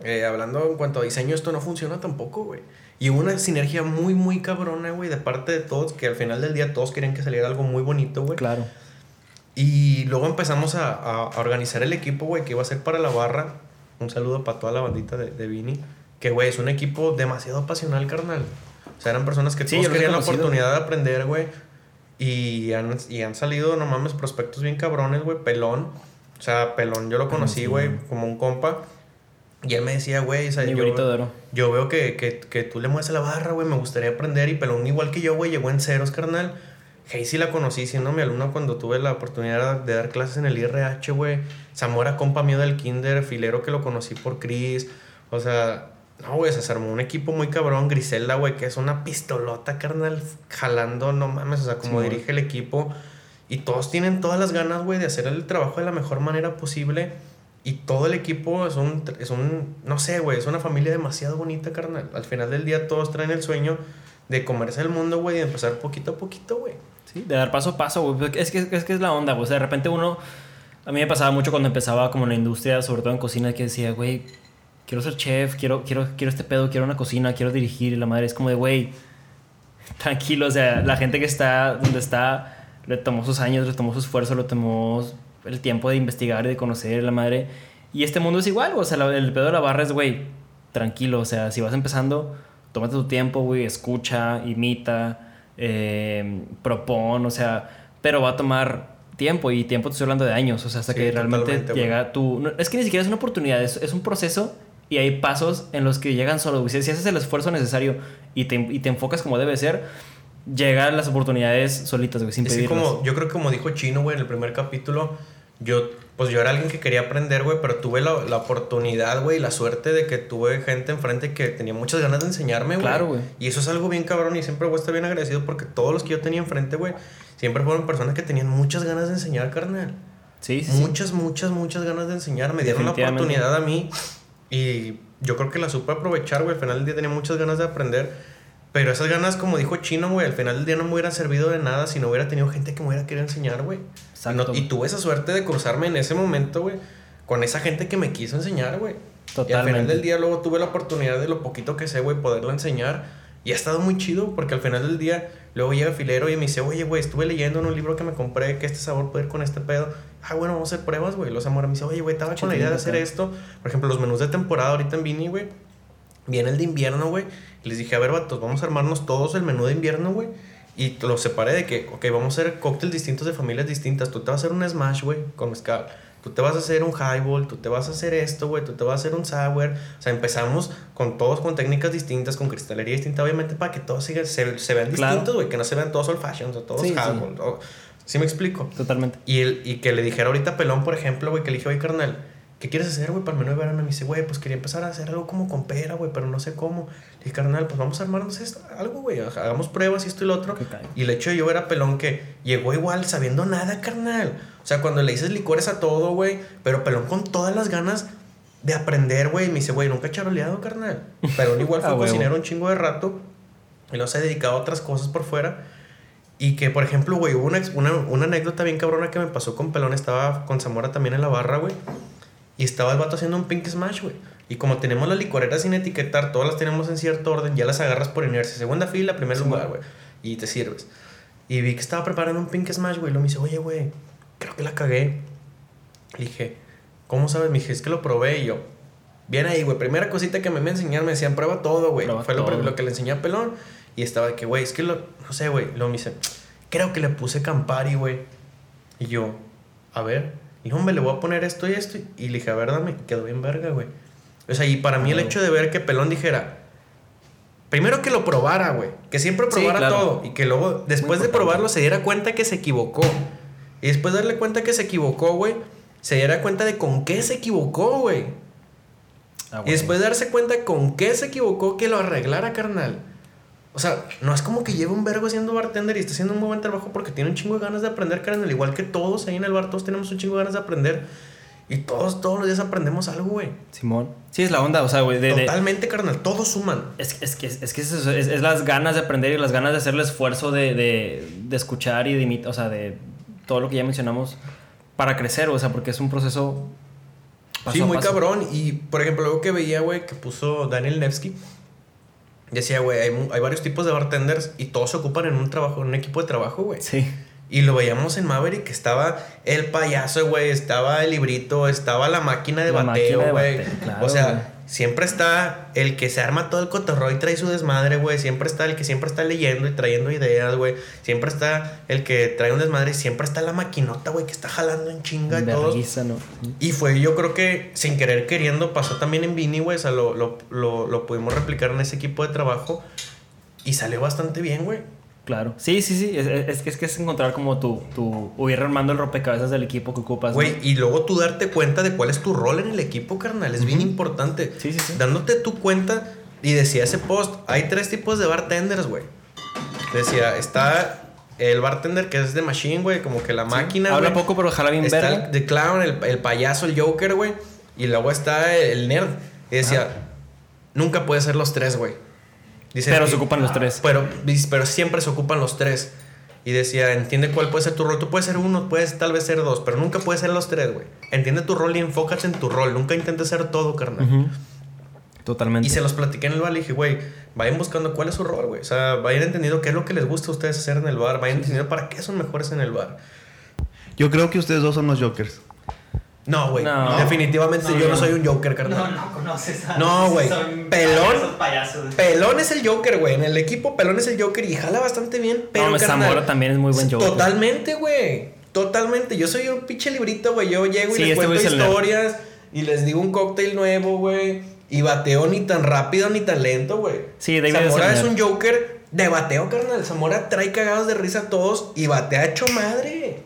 S2: eh, hablando en cuanto a diseño, esto no funciona tampoco, güey. Y hubo una sinergia muy, muy cabrona, güey, de parte de todos, que al final del día todos querían que saliera algo muy bonito, güey.
S1: Claro.
S2: Y luego empezamos a, a- a organizar el equipo, güey, que iba a ser para la barra. Un saludo para toda la bandita de, de Vini. Que, güey, es un equipo demasiado pasional, carnal. O sea, eran personas que
S1: Sí,
S2: todos querían la oportunidad de aprender, güey. Y han, y han salido, no mames, prospectos bien cabrones, güey. Pelón. O sea, Pelón, yo lo conocí,
S1: sí.
S2: güey, como un compa. Y él me decía, güey, o sea,
S1: Mi
S2: yo,
S1: de
S2: yo veo que, que, que tú le mueves a la barra, güey, me gustaría aprender. Y Pelón, igual que yo, güey, llegó en ceros, carnal. Hey, sí la conocí siendo mi alumno cuando tuve la oportunidad de dar clases en el IRH, güey. Zamora, compa mío del kinder, filero que lo conocí por Chris. O sea, no, güey, se armó un equipo muy cabrón. Griselda, güey, que es una pistolota, carnal, jalando, no mames, o sea, como
S1: Sí,
S2: dirige el equipo. Y todos tienen todas las ganas, güey, de hacer el trabajo de la mejor manera posible. Y todo el equipo es un, es un, no sé, güey, es una familia demasiado bonita, carnal. Al final del día todos traen el sueño de comerse el mundo, güey, y empezar poquito a poquito, güey.
S1: Sí, de dar paso a paso, güey. Pues Es que, es que es la onda, güey. O sea, de repente uno... A mí me pasaba mucho cuando empezaba como en la industria, sobre todo en cocina, que decía, güey, quiero ser chef, quiero, quiero, quiero este pedo, quiero una cocina, quiero dirigir. Y la madre es como de, güey, tranquilo. O sea, la gente que está donde está, le tomó sus años, le tomó su esfuerzo, le tomó el tiempo de investigar y de conocer la madre. Y este mundo es igual, o sea, la- el pedo de la barra es, güey, tranquilo. O sea, si vas empezando, tómate tu tiempo, güey, escucha, imita, eh, propon, o sea, pero va a tomar tiempo y tiempo te estoy hablando de años, o sea, hasta
S2: Sí,
S1: que realmente llega tu... no, es que ni siquiera es una oportunidad, es, es un proceso y hay pasos en los que llegan solo. güey. Si, si haces el esfuerzo necesario y te, y te enfocas como debe ser, llegan las oportunidades solitas, güey, sin
S2: Es
S1: pedirlas.
S2: como, yo creo que como dijo Chino, güey, en el primer capítulo, yo, pues yo era alguien que quería aprender, güey, pero tuve la, la oportunidad, güey, la suerte de que tuve gente enfrente que tenía muchas ganas de enseñarme, güey.
S1: Claro, güey.
S2: Y eso es algo bien cabrón y siempre voy a estar bien agradecido porque todos los que yo tenía enfrente, güey, siempre fueron personas que tenían muchas ganas de enseñar, carnal.
S1: Sí, sí.
S2: Muchas, muchas, muchas ganas de enseñar. Me dieron la oportunidad a mí y yo creo que la supe aprovechar, güey. Al final del día tenía muchas ganas de aprender. Pero esas ganas, como dijo Chino, güey, al final del día no me hubiera servido de nada si no hubiera tenido gente que me hubiera querido enseñar, güey.
S1: Exacto.
S2: No- y tuve esa suerte de cruzarme en ese momento, güey, con esa gente que me quiso enseñar, güey. Y al final
S1: Totalmente.
S2: del día luego tuve la oportunidad de lo poquito que sé, güey, poderlo enseñar. Y ha estado muy chido porque al final del día luego llega Filero y me dice, oye, güey, estuve leyendo en un libro que me compré que este sabor puede ir con este pedo. Ah, bueno, vamos a hacer pruebas, güey. Los amores me dice, oye, güey, estaba con la idea de hacer esto. Por ejemplo, los menús de temporada ahorita en Vini, güey. Viene el de invierno, güey. Les dije, a ver, vatos, vamos a armarnos todos el menú de invierno, güey. Y los separé de que, ok, vamos a hacer cócteles distintos de familias distintas. Tú te vas a hacer un smash, güey, con mezcal. Tú te vas a hacer un highball, tú te vas a hacer esto, güey, tú te vas a hacer un sour. O sea, empezamos con todos con técnicas distintas, con cristalería distinta, obviamente, para que todos sigan- se, se vean
S1: Claro.
S2: distintos, güey, que no se vean todos old fashions o todos
S1: Sí, sí.
S2: highball. o- ¿Sí me explico?
S1: Totalmente.
S2: Y, el, y que le dijera ahorita a Pelón, por ejemplo, güey, que le dije, oye, carnal, ¿qué quieres hacer, güey, para el menú de verano? Me dice, güey, pues quería empezar a hacer algo como con pera, güey, pero no sé cómo. Le dije, carnal, pues vamos a armarnos esto, algo, güey, hagamos pruebas y esto y lo otro. Y el hecho de yo ver a Pelón que llegó igual sabiendo nada, carnal. O sea, cuando le dices licores a todo, güey, pero Pelón con todas las ganas de aprender, güey, me dice, güey, nunca he charoleado, carnal. Pelón igual fue
S1: Ah,
S2: cocinero un chingo de rato y luego se ha dedicado a otras cosas por fuera. Y que, por ejemplo, güey, hubo una, una, una anécdota bien cabrona que me pasó con Pelón. Estaba con Zamora también en la barra, güey. Y estaba el vato haciendo un pink smash, güey. Y como tenemos las licoreras sin etiquetar, todas las tenemos en cierto orden, ya las agarras por inercia. Segunda fila, primer lugar, güey. Y te sirves. Y vi que estaba preparando un pink smash, güey. Y luego me dice, oye, güey, creo que la cagué. Le dije, ¿cómo sabes? Me dije, es que lo probé y yo. Bien ahí, güey. Primera cosita que me me enseñaron, me decían, prueba todo, güey. Fue lo,
S1: todo.
S2: lo que le enseñé a Pelón. Y estaba de que, güey, es que lo, no sé, güey. Luego me dice, creo que le puse Campari, güey. Y yo, a ver. Y hombre, le voy a poner esto y esto. Y le dije, a ver, dame. Quedó bien verga, güey. O sea, y para mí el hecho de ver que Pelón dijera, primero que lo probara, güey. Que siempre
S1: Sí,
S2: probara
S1: claro.
S2: todo. Y que luego, después de probarlo, se diera cuenta que se equivocó. Y después de darle cuenta que se equivocó, güey, se diera cuenta de con qué se equivocó, güey.
S1: Ah,
S2: Y después de darse cuenta con qué se equivocó, que lo arreglara, carnal. O sea, no es como que lleve un vergo siendo bartender y esté haciendo un muy buen trabajo porque tiene un chingo de ganas de aprender, carnal. Igual que todos ahí en el bar, todos tenemos un chingo de ganas de aprender. Y todos, todos los días aprendemos algo, güey.
S1: Simón. Sí, es la onda, o sea, güey. de- de-
S2: Totalmente, carnal. Todos suman.
S1: Es, es que, es, que es, eso, es, es las ganas de aprender y las ganas de hacer el esfuerzo de, de, de escuchar y de imitar, o sea, de todo lo que ya mencionamos para crecer, o sea, porque es un proceso. paso
S2: sí,
S1: a
S2: muy
S1: paso.
S2: cabrón. Y, por ejemplo, algo que veía, güey, que puso Daniel Nevsky. Decía, güey, hay, hay varios tipos de bartenders y todos se ocupan en un trabajo, en un equipo de trabajo, güey.
S1: Sí.
S2: Y lo veíamos en Maverick, que estaba el payaso, güey, estaba el librito, estaba la máquina de
S1: La
S2: bateo, güey.
S1: claro,
S2: o sea. Siempre está el que se arma todo el cotorreo y trae su desmadre, güey. Siempre está el que siempre está leyendo y trayendo ideas, güey. Siempre está el que trae un desmadre siempre está la maquinota, güey, que está jalando en chinga y todo.
S1: ¿no?
S2: Y fue, yo creo que sin querer queriendo, pasó también en Vini, güey. O sea, lo, lo, lo, lo pudimos replicar en ese equipo de trabajo. Y salió bastante bien, güey.
S1: Claro. Sí, sí, sí. Es, es, es que es encontrar como tu, tu. O ir armando el rompecabezas del equipo que ocupas. ¿no?
S2: Güey, y luego tú darte cuenta de cuál es tu rol en el equipo, carnal. Es bien importante.
S1: Sí, sí, sí.
S2: Dándote tu cuenta. Y decía ese post, hay tres tipos de bartenders, güey. Decía, está el bartender que es de machine, güey, como que la máquina,
S1: Habla
S2: güey.
S1: poco, pero jala bien
S2: Está
S1: verga.
S2: el The Clown, el, el payaso, el Joker, güey. Y luego está el nerd. Y decía, nunca puede ser los tres, güey.
S1: Pero
S2: y-
S1: se ocupan los tres.
S2: Pero, pero siempre se ocupan los tres. Y decía, entiende cuál puede ser tu rol. Tú puedes ser uno, puedes tal vez ser dos, pero nunca puedes ser los tres, güey. Entiende tu rol y enfócate en tu rol. Nunca intentes ser todo, carnal.
S1: Ujú. Totalmente.
S2: Y se los platiqué en el bar. Le dije, güey, vayan buscando cuál es su rol, güey. O sea, vayan entendiendo qué es lo que les gusta a ustedes hacer en el bar. Vayan entendiendo para qué son mejores en el bar.
S3: Yo creo que ustedes dos son los Jokers.
S2: No, güey.
S1: No.
S2: Definitivamente
S4: No,
S2: yo no
S4: no.
S2: soy un Joker,
S4: No,
S2: carnal.
S4: no conoces a.
S2: No, güey. Pelón.
S4: Payasos.
S2: Pelón es el Joker, güey. En el equipo Pelón es el Joker y jala bastante bien. Pero,
S1: No,
S2: carnal,
S1: Zamora también es muy buen Joker.
S2: Totalmente, güey. Totalmente. Yo soy un pinche librito, güey. Yo llego y
S1: Sí,
S2: les
S1: este
S2: cuento
S1: el
S2: historias y les digo un cóctel nuevo, güey. Y bateo ni tan rápido ni tan lento, güey.
S1: Sí, David
S2: Zamora es, un Joker de bateo, carnal. Zamora trae cagados de risa a todos y batea hecho madre.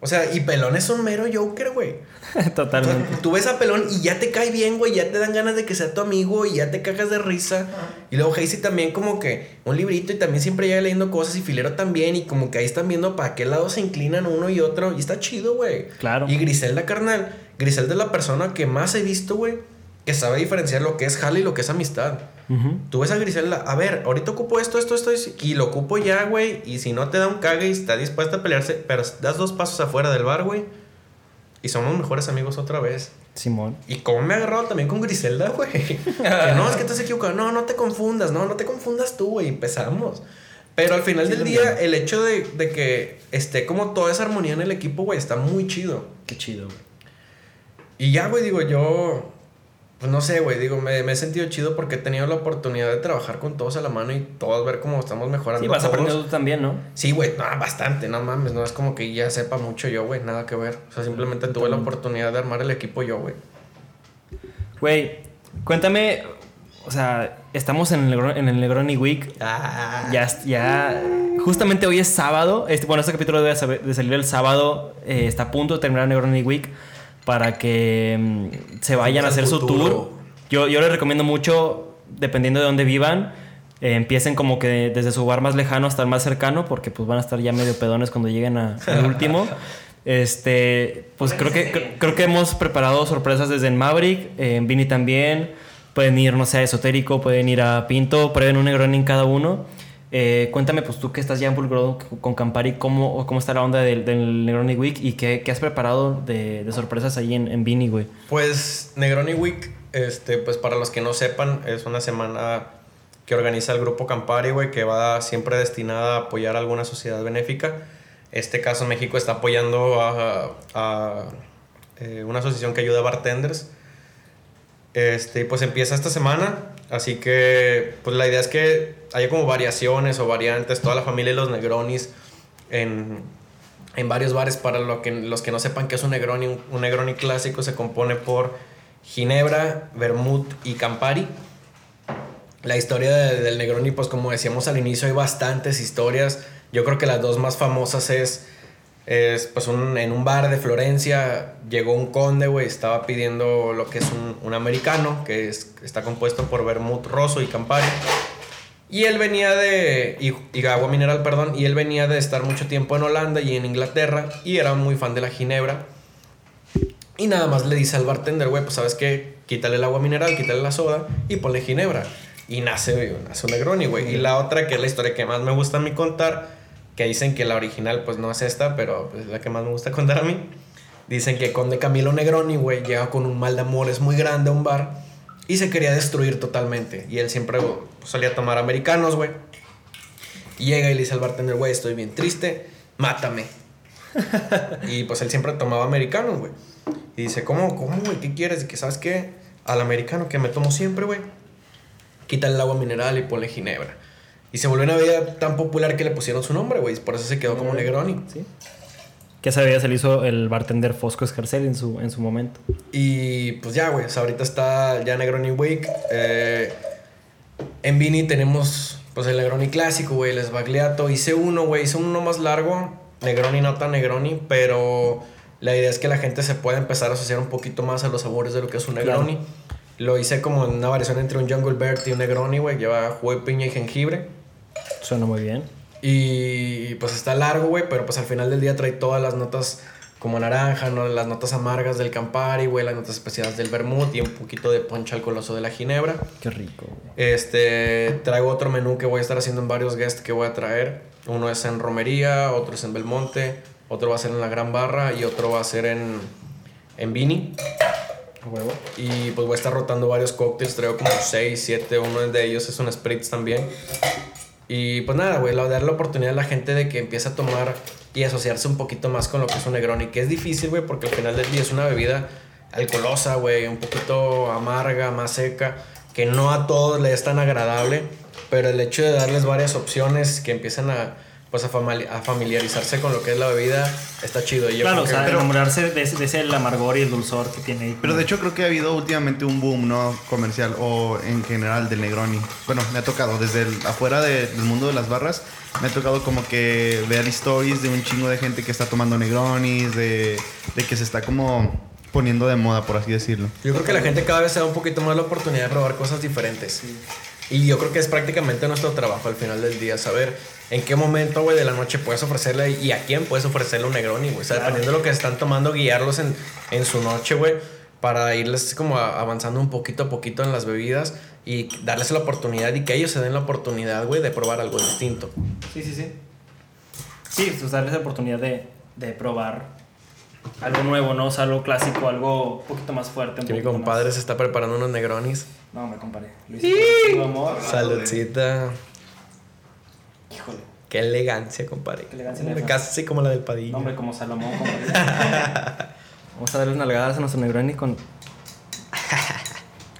S2: O sea, y Pelón es un mero Joker, güey. O sea,
S1: Totalmente.
S2: tú ves a Pelón y ya te cae bien, güey, ya te dan ganas de que sea tu amigo y ya te cagas de risa. Y luego Casey también como que un librito y también siempre llega leyendo cosas y Filero también y como que ahí están viendo para qué lado se inclinan uno y otro y está chido, güey.
S1: Claro.
S2: Y Griselda, carnal, Griselda es la persona que más he visto, güey, que sabe diferenciar lo que es jale y lo que es amistad. Tú ves a Griselda, a ver, ahorita ocupo esto, esto, esto, y lo ocupo ya, güey. Y si no te da un cague y está dispuesta a pelearse, pero das dos pasos afuera del bar, güey. Y somos mejores amigos otra vez.
S1: Simón.
S2: Y cómo me he agarrado también con Griselda, güey. que no, es que te has equivocado. No, no te confundas, no, no te confundas tú, güey. Empezamos. Pero al final
S1: Sí,
S2: del día, el hecho de, de que esté como toda esa armonía en el equipo, güey, está muy chido.
S1: Qué chido, güey.
S2: Y ya, güey, digo, yo. Pues no sé, güey, digo, me, me he sentido chido porque he tenido la oportunidad de trabajar con todos a la mano y todos ver cómo estamos mejorando.
S1: Sí, vas
S2: todos.
S1: aprendiendo tú también, ¿no?
S2: Sí, güey, no, bastante, no mames, no es como que ya sepa mucho yo, güey, nada que ver. O sea, simplemente tuve la oportunidad de armar el equipo yo, güey.
S1: Güey, cuéntame. O sea, estamos en el, en el Negroni Week.
S2: Ah,
S1: Ya, ya. Justamente hoy es sábado. Este, bueno, este capítulo debe de salir el sábado. eh, está a punto de terminar Negroni Week. Para que mm, se vayan a hacer su tour. Yo, yo les recomiendo mucho, dependiendo de dónde vivan. eh, empiecen como que desde su bar más lejano hasta el más cercano. Porque pues van a estar ya medio pedones cuando lleguen al último. Este, pues creo que, cre- creo que hemos preparado sorpresas desde en Maverick, eh, en Vini también. Pueden ir, no sé, a Esotérico, pueden ir a Pinto, prueben un Negroni en cada uno. Eh, cuéntame, pues tú que estás ya involucrado con- Campari, ¿cómo, cómo está la onda del, del Negroni Week y qué, qué has preparado de, sorpresas ahí en, en Vini, güey?
S2: Pues Negroni Week, este, pues para los que no sepan, es una semana que organiza el grupo Campari, güey, que va siempre destinada a apoyar a alguna sociedad benéfica. Este caso México está apoyando a, a, eh, una asociación que ayuda a bartenders. Este, pues empieza esta semana, así que pues la idea es que haya como variaciones o variantes, toda la familia de los Negronis en, en varios bares para lo que, los que no sepan qué es un Negroni. Un, Negroni clásico se compone por Ginebra, Vermouth y Campari. La historia de- del Negroni, pues como decíamos al inicio, hay bastantes historias. Yo creo que las dos más famosas es, es pues un- en un bar de Florencia llegó un conde, güey, estaba pidiendo lo que es un, un americano, que es, está compuesto por Vermouth Rosso y Campari. Y él venía de. Y, y agua mineral, perdón. Y él venía de estar mucho tiempo en Holanda y en Inglaterra. Y era muy fan de la ginebra. Y nada más le dice al bartender, güey, pues sabes qué, quítale el agua mineral, quítale la soda y ponle ginebra. Y nace, güey, nace un Negroni, güey. Y la otra, que es la historia que más me gusta a mí contar, que dicen que la original, pues no es esta, pero pues, es la que más me gusta contar a mí. Dicen que Conde Camilo Negroni, güey, llega con un mal de amores muy grande a un bar y se quería destruir totalmente. Y él siempre pues, solía tomar americanos, güey. Llega y le dice al bartender, güey, estoy bien triste, mátame. y pues él siempre tomaba americanos, güey. Y dice, ¿cómo, cómo, güey? ¿Qué quieres? Y que, ¿sabes qué? Al americano que me tomo siempre, güey. Quítale el agua mineral y ponle ginebra. Y se volvió una bebida tan popular que le pusieron su nombre, güey. Por eso se quedó como Negroni.
S1: Sí. Que esa bebida se le hizo el bartender Fosco Escarcel en su, en su momento.
S2: Y pues ya, güey. O sea, ahorita está ya Negroni Week. Eh, en Vini tenemos pues el Negroni clásico, güey. El Sbagliato. Hice uno, güey. Hice uno más largo. Negroni no tan Negroni. Pero la idea es que la gente se pueda empezar a asociar un poquito más a los sabores de lo que es un Negroni.
S1: Claro.
S2: Lo hice como en una variación entre un Jungle Bird y un Negroni, güey. Lleva jugo de piña y jengibre.
S1: Suena muy bien.
S2: Y pues está largo, güey, pero pues al final del día trae todas las notas como naranja, ¿no? Las notas amargas del Campari, güey, las notas especiadas del vermut y un poquito de poncha alcoholoso de la ginebra.
S1: Qué rico.
S2: Este, traigo otro menú que voy a estar haciendo en varios guests que voy a traer. Uno es en Romería, otro es en Belmonte, otro va a ser en la Gran Barra y otro va a ser en, en Vini.
S1: Huevo.
S2: Y pues voy a estar rotando varios cócteles, traigo como 6, 7, uno de ellos es un Spritz también. Y pues nada, güey, dar la oportunidad a la gente de que empiece a tomar y asociarse un poquito más con lo que es un Negroni, que es difícil, güey, porque al final del día es una bebida alcoholosa, güey, un poquito amarga, más seca, que no a todos les es tan agradable, pero el hecho de darles varias opciones que empiecen a pues a, familiarizarse con lo que es la bebida está chido. Y yo
S1: Claro, o sea, enamorarse de ese, de ese el amargor y el dulzor que tiene ahí.
S3: Pero de hecho creo que ha habido últimamente un boom, ¿no? Comercial o en general del Negroni. Bueno, me ha tocado desde el- afuera de- del mundo de las barras. Me ha tocado como que ver stories de un chingo de gente que está tomando Negronis, de, de que se está como poniendo de moda, por así decirlo.
S2: Yo creo que la gente cada vez se da un poquito más la oportunidad de probar cosas diferentes. Y yo creo que es prácticamente nuestro trabajo al final del día, saber en qué momento, güey, de la noche puedes ofrecerle y a quién puedes ofrecerle un Negroni, güey. O sea,
S1: Claro.
S2: dependiendo de lo que están tomando, guiarlos en, en su noche, güey, para irles como avanzando un poquito a poquito en las bebidas y darles la oportunidad y que ellos se den la oportunidad, güey, de probar algo distinto.
S1: Sí, sí, sí. Sí, pues darles la oportunidad de, de probar algo nuevo, ¿no? O sea, algo clásico, algo un poquito más fuerte.
S2: Que mi compadre
S1: más-
S2: se está preparando unos Negronis.
S1: No, me hice con mucho amor.
S2: Saludcita.
S1: Híjole.
S2: Qué elegancia, compadre.
S1: Qué elegancia
S2: Hombre. Casi como la del Padilla.
S1: Hombre, como Salomón, compadre. Vamos a darle unas nalgadas a nuestro Negroni con...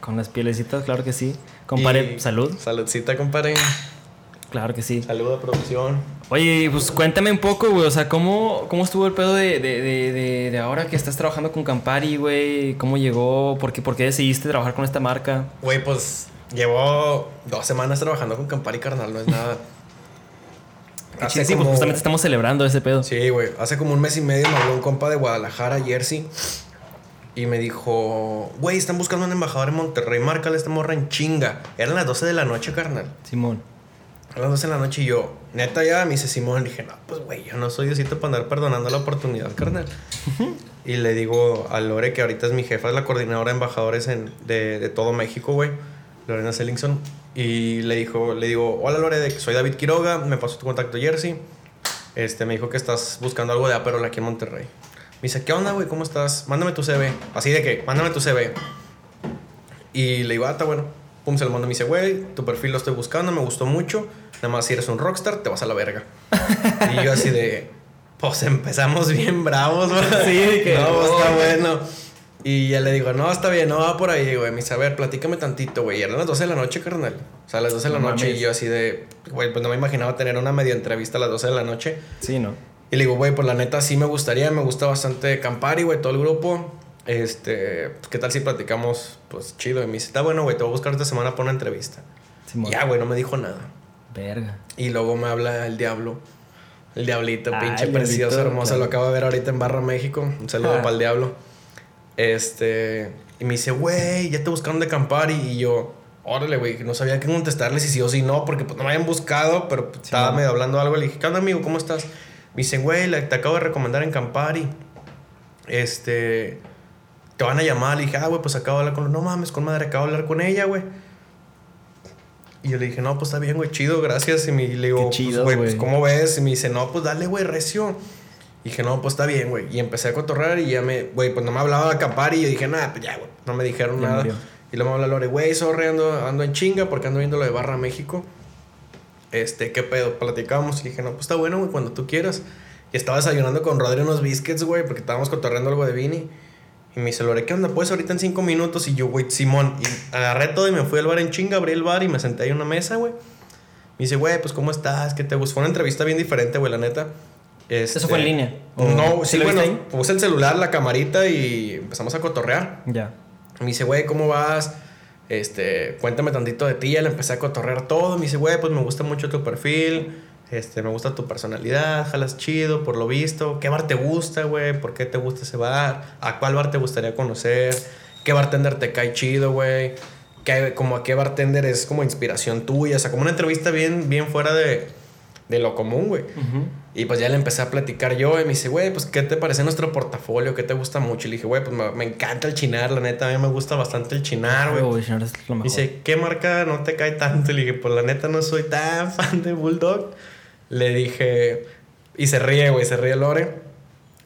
S1: Con las pielecitas, claro que sí. Compadre,
S2: Y-
S1: salud.
S2: Saludcita, compadre.
S1: Claro que sí.
S2: Saludo a producción.
S1: Oye, pues cuéntame un poco, güey. O sea, ¿cómo, cómo estuvo el pedo de, de, de, de, de ahora que estás trabajando con Campari, güey? ¿Cómo llegó? ¿Por qué, ¿Por qué decidiste trabajar con esta marca?
S2: Güey, pues llevo dos semanas trabajando con Campari, carnal, no es nada. Hace
S1: sí, pues justamente estamos celebrando ese pedo.
S2: Sí, güey. Hace como un mes y medio me habló un compa de Guadalajara, Jersey. Y me dijo, güey, están buscando un embajador en Monterrey, márcale esta morra en chinga. Eran las 12 de la noche, carnal.
S1: Simón.
S2: A las 12 de la noche y yo, neta ya, me dice Simón. Dije, no, pues güey, yo no soy Diosito para andar perdonando la oportunidad, carnal. y le digo a Lore, que ahorita es mi jefa, es la coordinadora de embajadores en- de, de todo México, güey. Lorena Sellingson. Y le dijo, le digo, hola Lore, soy David Quiroga, me pasó tu contacto Jersey. Este, me dijo que estás buscando algo de Aperol aquí en Monterrey. Me dice, ¿qué onda, güey? ¿Cómo estás? Mándame tu CV. Así de que, mándame tu CV. Y le digo, ah, está bueno. Pum, se lo mando. Me dice, güey, tu perfil lo estoy buscando, me gustó mucho. Nada más si eres un rockstar, te vas a la verga. y yo así de, pues empezamos bien bravos, güey.
S1: Sí, que,
S2: No, está bueno. Y ya le digo, no, está bien, no va por ahí, güey. Me dice, a ver, platícame tantito, güey. Y eran las 12 de la noche, carnal. O sea, a las 12 de la
S1: No
S2: noche.
S1: mames.
S2: Y yo así de, güey, pues no me imaginaba tener una media entrevista a las 12 de la noche.
S1: Sí, ¿no?
S2: Y le digo, güey, pues la neta sí me gustaría, me gusta bastante Campari, güey, todo el grupo. Este, pues, ¿qué tal si platicamos? Pues chido. Y me dice, está bueno, güey, te voy a buscar esta semana para una entrevista. Y ya, güey, no me dijo nada.
S1: Verga.
S2: Y luego me habla el diablo. El diablito,
S1: Ah,
S2: pinche
S1: el
S2: precioso, hermoso.
S1: claro.
S2: Lo acabo de ver ahorita en Barra México. Un saludo
S1: Ah.
S2: para el diablo. Este, y me dice, güey, ya te buscaron de Campari. Y yo, órale, güey, no sabía qué contestarle si sí o si no, porque pues no me habían buscado, pero pues, estaba
S1: no.
S2: medio hablando algo. Le dije, ¿qué onda, amigo? ¿Cómo estás? Me dicen, güey, la- te acabo de recomendar en Campari. Este, te van a llamar. Le dije, ah, güey, pues acabo de hablar con. No mames, con madre, acabo de hablar con ella, güey. Y yo le dije, no, pues está bien, güey, chido, gracias. Y me, le digo,
S1: Qué chido,
S2: pues, güey, pues. ¿cómo ves? Y me dice, no, pues dale, güey, recio. Y dije, no, pues está bien, güey. Y empecé a cotorrear y ya me, güey, pues no me hablaba de acampar y yo dije, nada, pues ya, güey, no me dijeron
S1: Ya
S2: nada.
S1: murió.
S2: Y luego me habla Lore, güey, sorry, ando, ando en chinga porque ando viendo lo de Barra México. este, ¿qué pedo? Platicamos y dije, no, pues está bueno, güey, cuando tú quieras. Y estaba desayunando con Rodri unos biscuits, güey, porque estábamos cotorreando algo de Vini. Y me dice, Lore, ¿qué onda? Pues ahorita en cinco minutos. Y yo, güey, Simón. Y agarré todo y me fui al bar en chinga, abrí el bar y me senté ahí en una mesa, güey. Me dice, güey, pues ¿cómo estás? ¿Qué te gusta? Fue una entrevista bien diferente, güey, la neta. Este,
S1: ¿Eso fue en línea? ¿O
S2: No,
S1: sí
S2: bueno, puse el celular, la camarita y empezamos a cotorrear.
S1: Ya.
S2: Me dice, güey, ¿cómo vas? Este, cuéntame tantito de ti. Ya le empecé a cotorrear todo. Me dice, güey, pues me gusta mucho tu perfil. Este, me gusta tu personalidad. Jalas chido, por lo visto. ¿Qué bar te gusta, güey? ¿Por qué te gusta ese bar? ¿A cuál bar te gustaría conocer? ¿Qué bartender te cae chido, güey? ¿Qué, como a qué bartender es como inspiración tuya? O sea, como una entrevista bien, bien fuera de, de lo común, güey.
S1: Ujú.
S2: Y pues ya le empecé a platicar yo y me dice, güey, pues ¿qué te parece nuestro portafolio? ¿Qué te gusta mucho? Y le dije, güey, pues me, me encanta el chinar, la neta, a mí me gusta bastante el chinar, güey.
S1: Mejor.
S2: dice, ¿qué marca no te cae tanto? Y le dije, pues la neta no soy tan fan de Bulldog. Le dije, y se ríe, güey, se ríe Lore.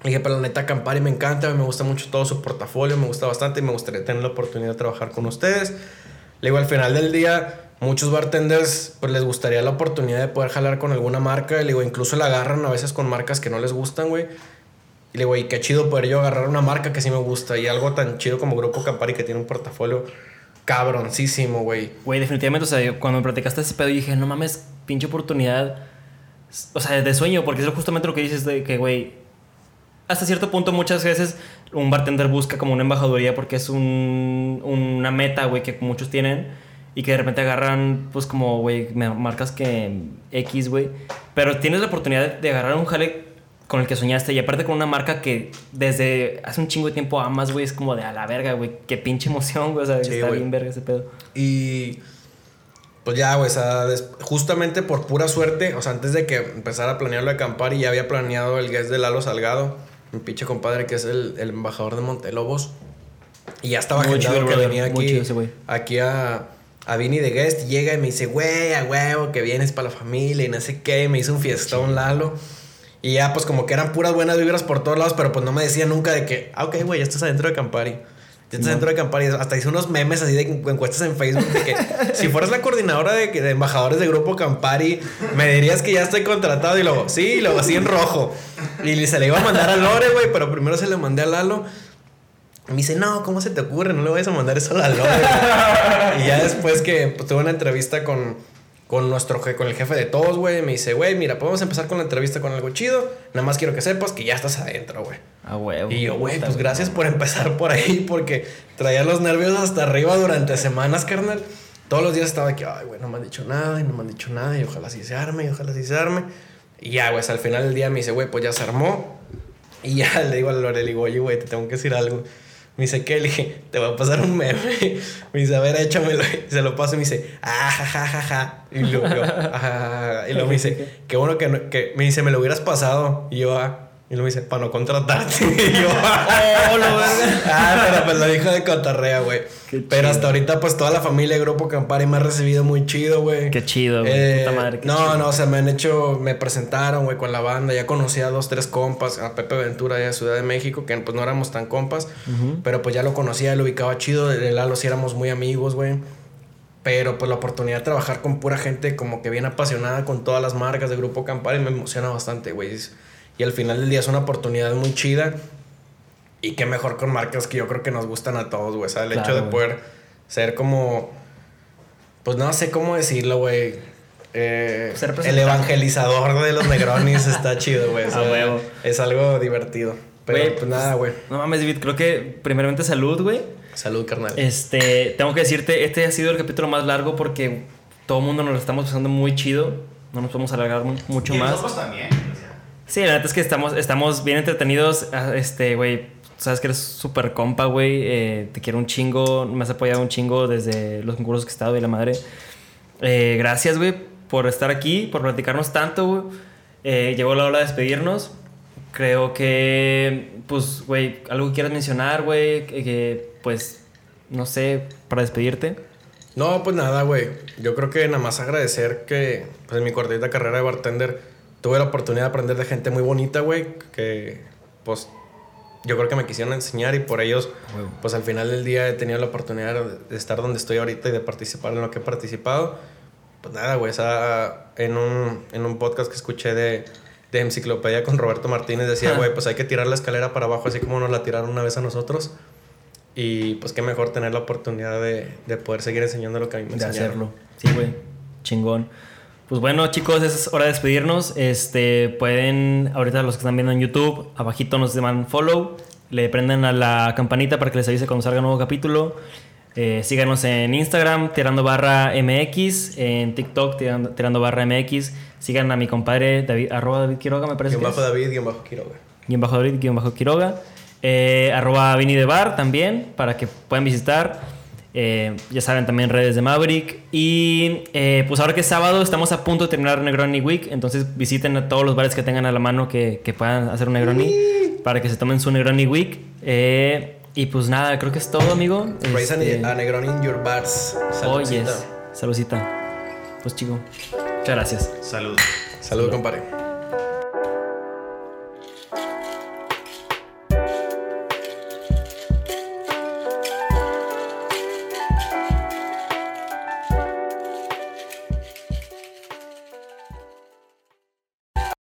S2: Le dije, pero la neta Campari me encanta, me gusta mucho todo su portafolio, me gusta bastante y me gustaría tener la oportunidad de trabajar con ustedes. Le digo, al final del día, muchos bartenders pues les gustaría la oportunidad de poder jalar con alguna marca. Y le incluso la agarran a veces con marcas que no les gustan, güey. Y le digo, y qué chido poder yo agarrar una marca que sí me gusta y algo tan chido como Grupo Campari que tiene un portafolio cabroncísimo, güey.
S1: Güey, definitivamente, o sea, cuando me platicaste ese pedo, dije, no mames, pinche oportunidad. O sea, de sueño, porque es justamente lo que dices de que, güey, hasta cierto punto muchas veces un bartender busca como una embajaduría porque es un, una meta, güey, que muchos tienen y que de repente agarran, pues como, güey, marcas que X, güey. Pero tienes la oportunidad de agarrar un jale con el que soñaste y aparte con una marca que desde hace un chingo de tiempo amas, güey, es como de a la verga, güey, qué pinche emoción, güey, o sea,
S2: Sí,
S1: está bien verga ese pedo.
S2: Y pues ya, güey, o sea, justamente por pura suerte, o sea, antes de que empezara a planear lo de Campari, ya había planeado el guest de Lalo Salgado, mi pinche compadre que es el, el embajador de Montelobos. Y ya estaba agendado que venía aquí,
S1: chido ese güey.
S2: aquí a, a Vini de guest. Llega y me dice, güey, a huevo, que vienes para la familia y no sé qué. Y me hizo un fiestón Lalo. Y ya, pues como que eran puras buenas vibras por todos lados, pero pues no me decía nunca de que, ah, ok, güey, ya estás adentro de Campari. Ya estás adentro de Campari. Hasta hice unos memes así de encuestas en Facebook de que si fueras la coordinadora de, de embajadores de grupo Campari, me dirías que ya estoy contratado. Y luego, sí, y luego así en rojo. Y se le iba a mandar a Lore, güey, pero primero se le mandé a Lalo. Me dice, no, ¿cómo se te ocurre? No le vayas a mandar eso a Lore. güey". y ya después que pues, tuve una entrevista con, con nuestro con el jefe de todos, güey, me dice, güey, mira, podemos empezar con la entrevista con algo chido. Nada más quiero que sepas que ya estás adentro, güey.
S1: A huevo.
S2: Y yo, güey, pues gracias por empezar por ahí, porque traía los nervios hasta arriba durante semanas, carnal. Todos los días estaba aquí, ay, güey, no me han dicho nada, y no me han dicho nada, y ojalá sí se arme, y ojalá sí se arme. Y ya, güey, hasta al final del día me dice, güey, pues ya se armó. Y ya le digo a Lore, le digo, oye, güey, te tengo que decir algo. Me dice, ¿qué? Le dije, te voy a pasar un meme. Me dice, a ver, échamelo. Se lo paso y me dice, ah, ja, ja, ja, ja. Y luego, "Ah, ja, ja". Y luego me dice, qué bueno que, no- que... Me dice, me lo hubieras pasado. Y yo, ah. Y luego me dice, para no contratarte. Y yo, ah.
S1: Oh, verga.
S2: Ah, pero pues lo dijo de cotorrea, güey. Pero hasta ahorita, pues toda la familia de Grupo Campari me ha recibido muy chido, güey.
S1: Qué chido, güey.
S2: Eh,
S1: Puta madre. qué
S2: no,
S1: chido.
S2: no, o sea, me han hecho, me presentaron, güey, con la banda. Ya conocí a dos, tres compas, a Pepe Ventura allá de Ciudad de México, que pues no éramos tan compas, pero pues ya lo conocía, lo ubicaba chido. De Lalo sí éramos muy amigos, güey. Pero pues la oportunidad de trabajar con pura gente como que bien apasionada con todas las marcas de Grupo Campari me emociona bastante, güey. Y al final del día es una oportunidad muy chida. Y qué mejor con marcas que yo creo que nos gustan a todos, güey. O sea, el hecho de poder ser como. Pues no sé cómo decirlo, güey. Eh, el evangelizador de los Negronis está chido, güey. O
S1: A
S2: sea,
S1: huevo.
S2: Es algo divertido. Pero
S1: Güey,
S2: pues nada, güey.
S1: No mames, David, creo que primeramente salud, güey.
S2: Salud, carnal.
S1: Este, tengo que decirte, este ha sido el capítulo más largo porque todo el mundo nos lo estamos pasando muy chido. No nos podemos alargar mu- mucho
S3: Y
S1: más.
S3: nosotros también.
S1: Sí, la neta es que estamos, estamos bien entretenidos. Ah, Este, güey, sabes que eres súper compa, güey. Eh, te quiero un chingo. Me has apoyado un chingo desde los concursos que he estado y la madre. Eh, gracias, güey, por estar aquí, por platicarnos tanto, güey. Eh, llegó la hora de despedirnos. Creo que, pues, güey, algo que quieras mencionar, güey, que, pues, no sé, para despedirte.
S2: No, pues nada, güey. Yo creo que nada más agradecer que pues, en mi cortita carrera de bartender tuve la oportunidad de aprender de gente muy bonita, güey. Que pues yo creo que me quisieron enseñar y por ellos, pues al final del día he tenido la oportunidad de estar donde estoy ahorita y de participar en lo que he participado. pues nada, güey, esa, en, un, en un podcast que escuché de, de Enciclopedia con Roberto Martínez decía, güey, pues hay que tirar la escalera para abajo así como nos la tiraron una vez a nosotros. Y pues qué mejor tener la oportunidad de, de poder seguir enseñando lo que a mí me
S1: De
S2: enseñaron.
S1: hacerlo. Sí, güey. Chingón. Pues bueno, chicos, es hora de despedirnos. Este, pueden, ahorita los que están viendo en YouTube, abajito nos llaman follow. Le prenden a la campanita para que les avise cuando salga un nuevo capítulo. Eh, síganos en Instagram, tirando barra MX. En TikTok, tirando, tirando barra MX. Sigan a mi compadre David, arroba David Quiroga, me parece.
S2: Guión bajo. David, guion bajo Quiroga.
S1: Guión bajo David, guion bajo Quiroga. Eh, arroba Vini de Bar también, para que puedan visitar. Eh, ya saben, también redes de Maverick. Y eh, pues ahora que es sábado, estamos a punto de terminar Negroni Week. Entonces visiten a todos los bares que tengan a la mano que, que puedan hacer un Negroni. Para que se tomen su Negroni Week. Eh, y pues nada, creo que es todo, amigo.
S2: Raise
S1: Este,
S2: a, Negroni in your bars.
S1: Oyes.
S2: Saludcita.
S1: Saludcita. Pues chico. Muchas gracias.
S3: Salud.
S2: Salud, compadre.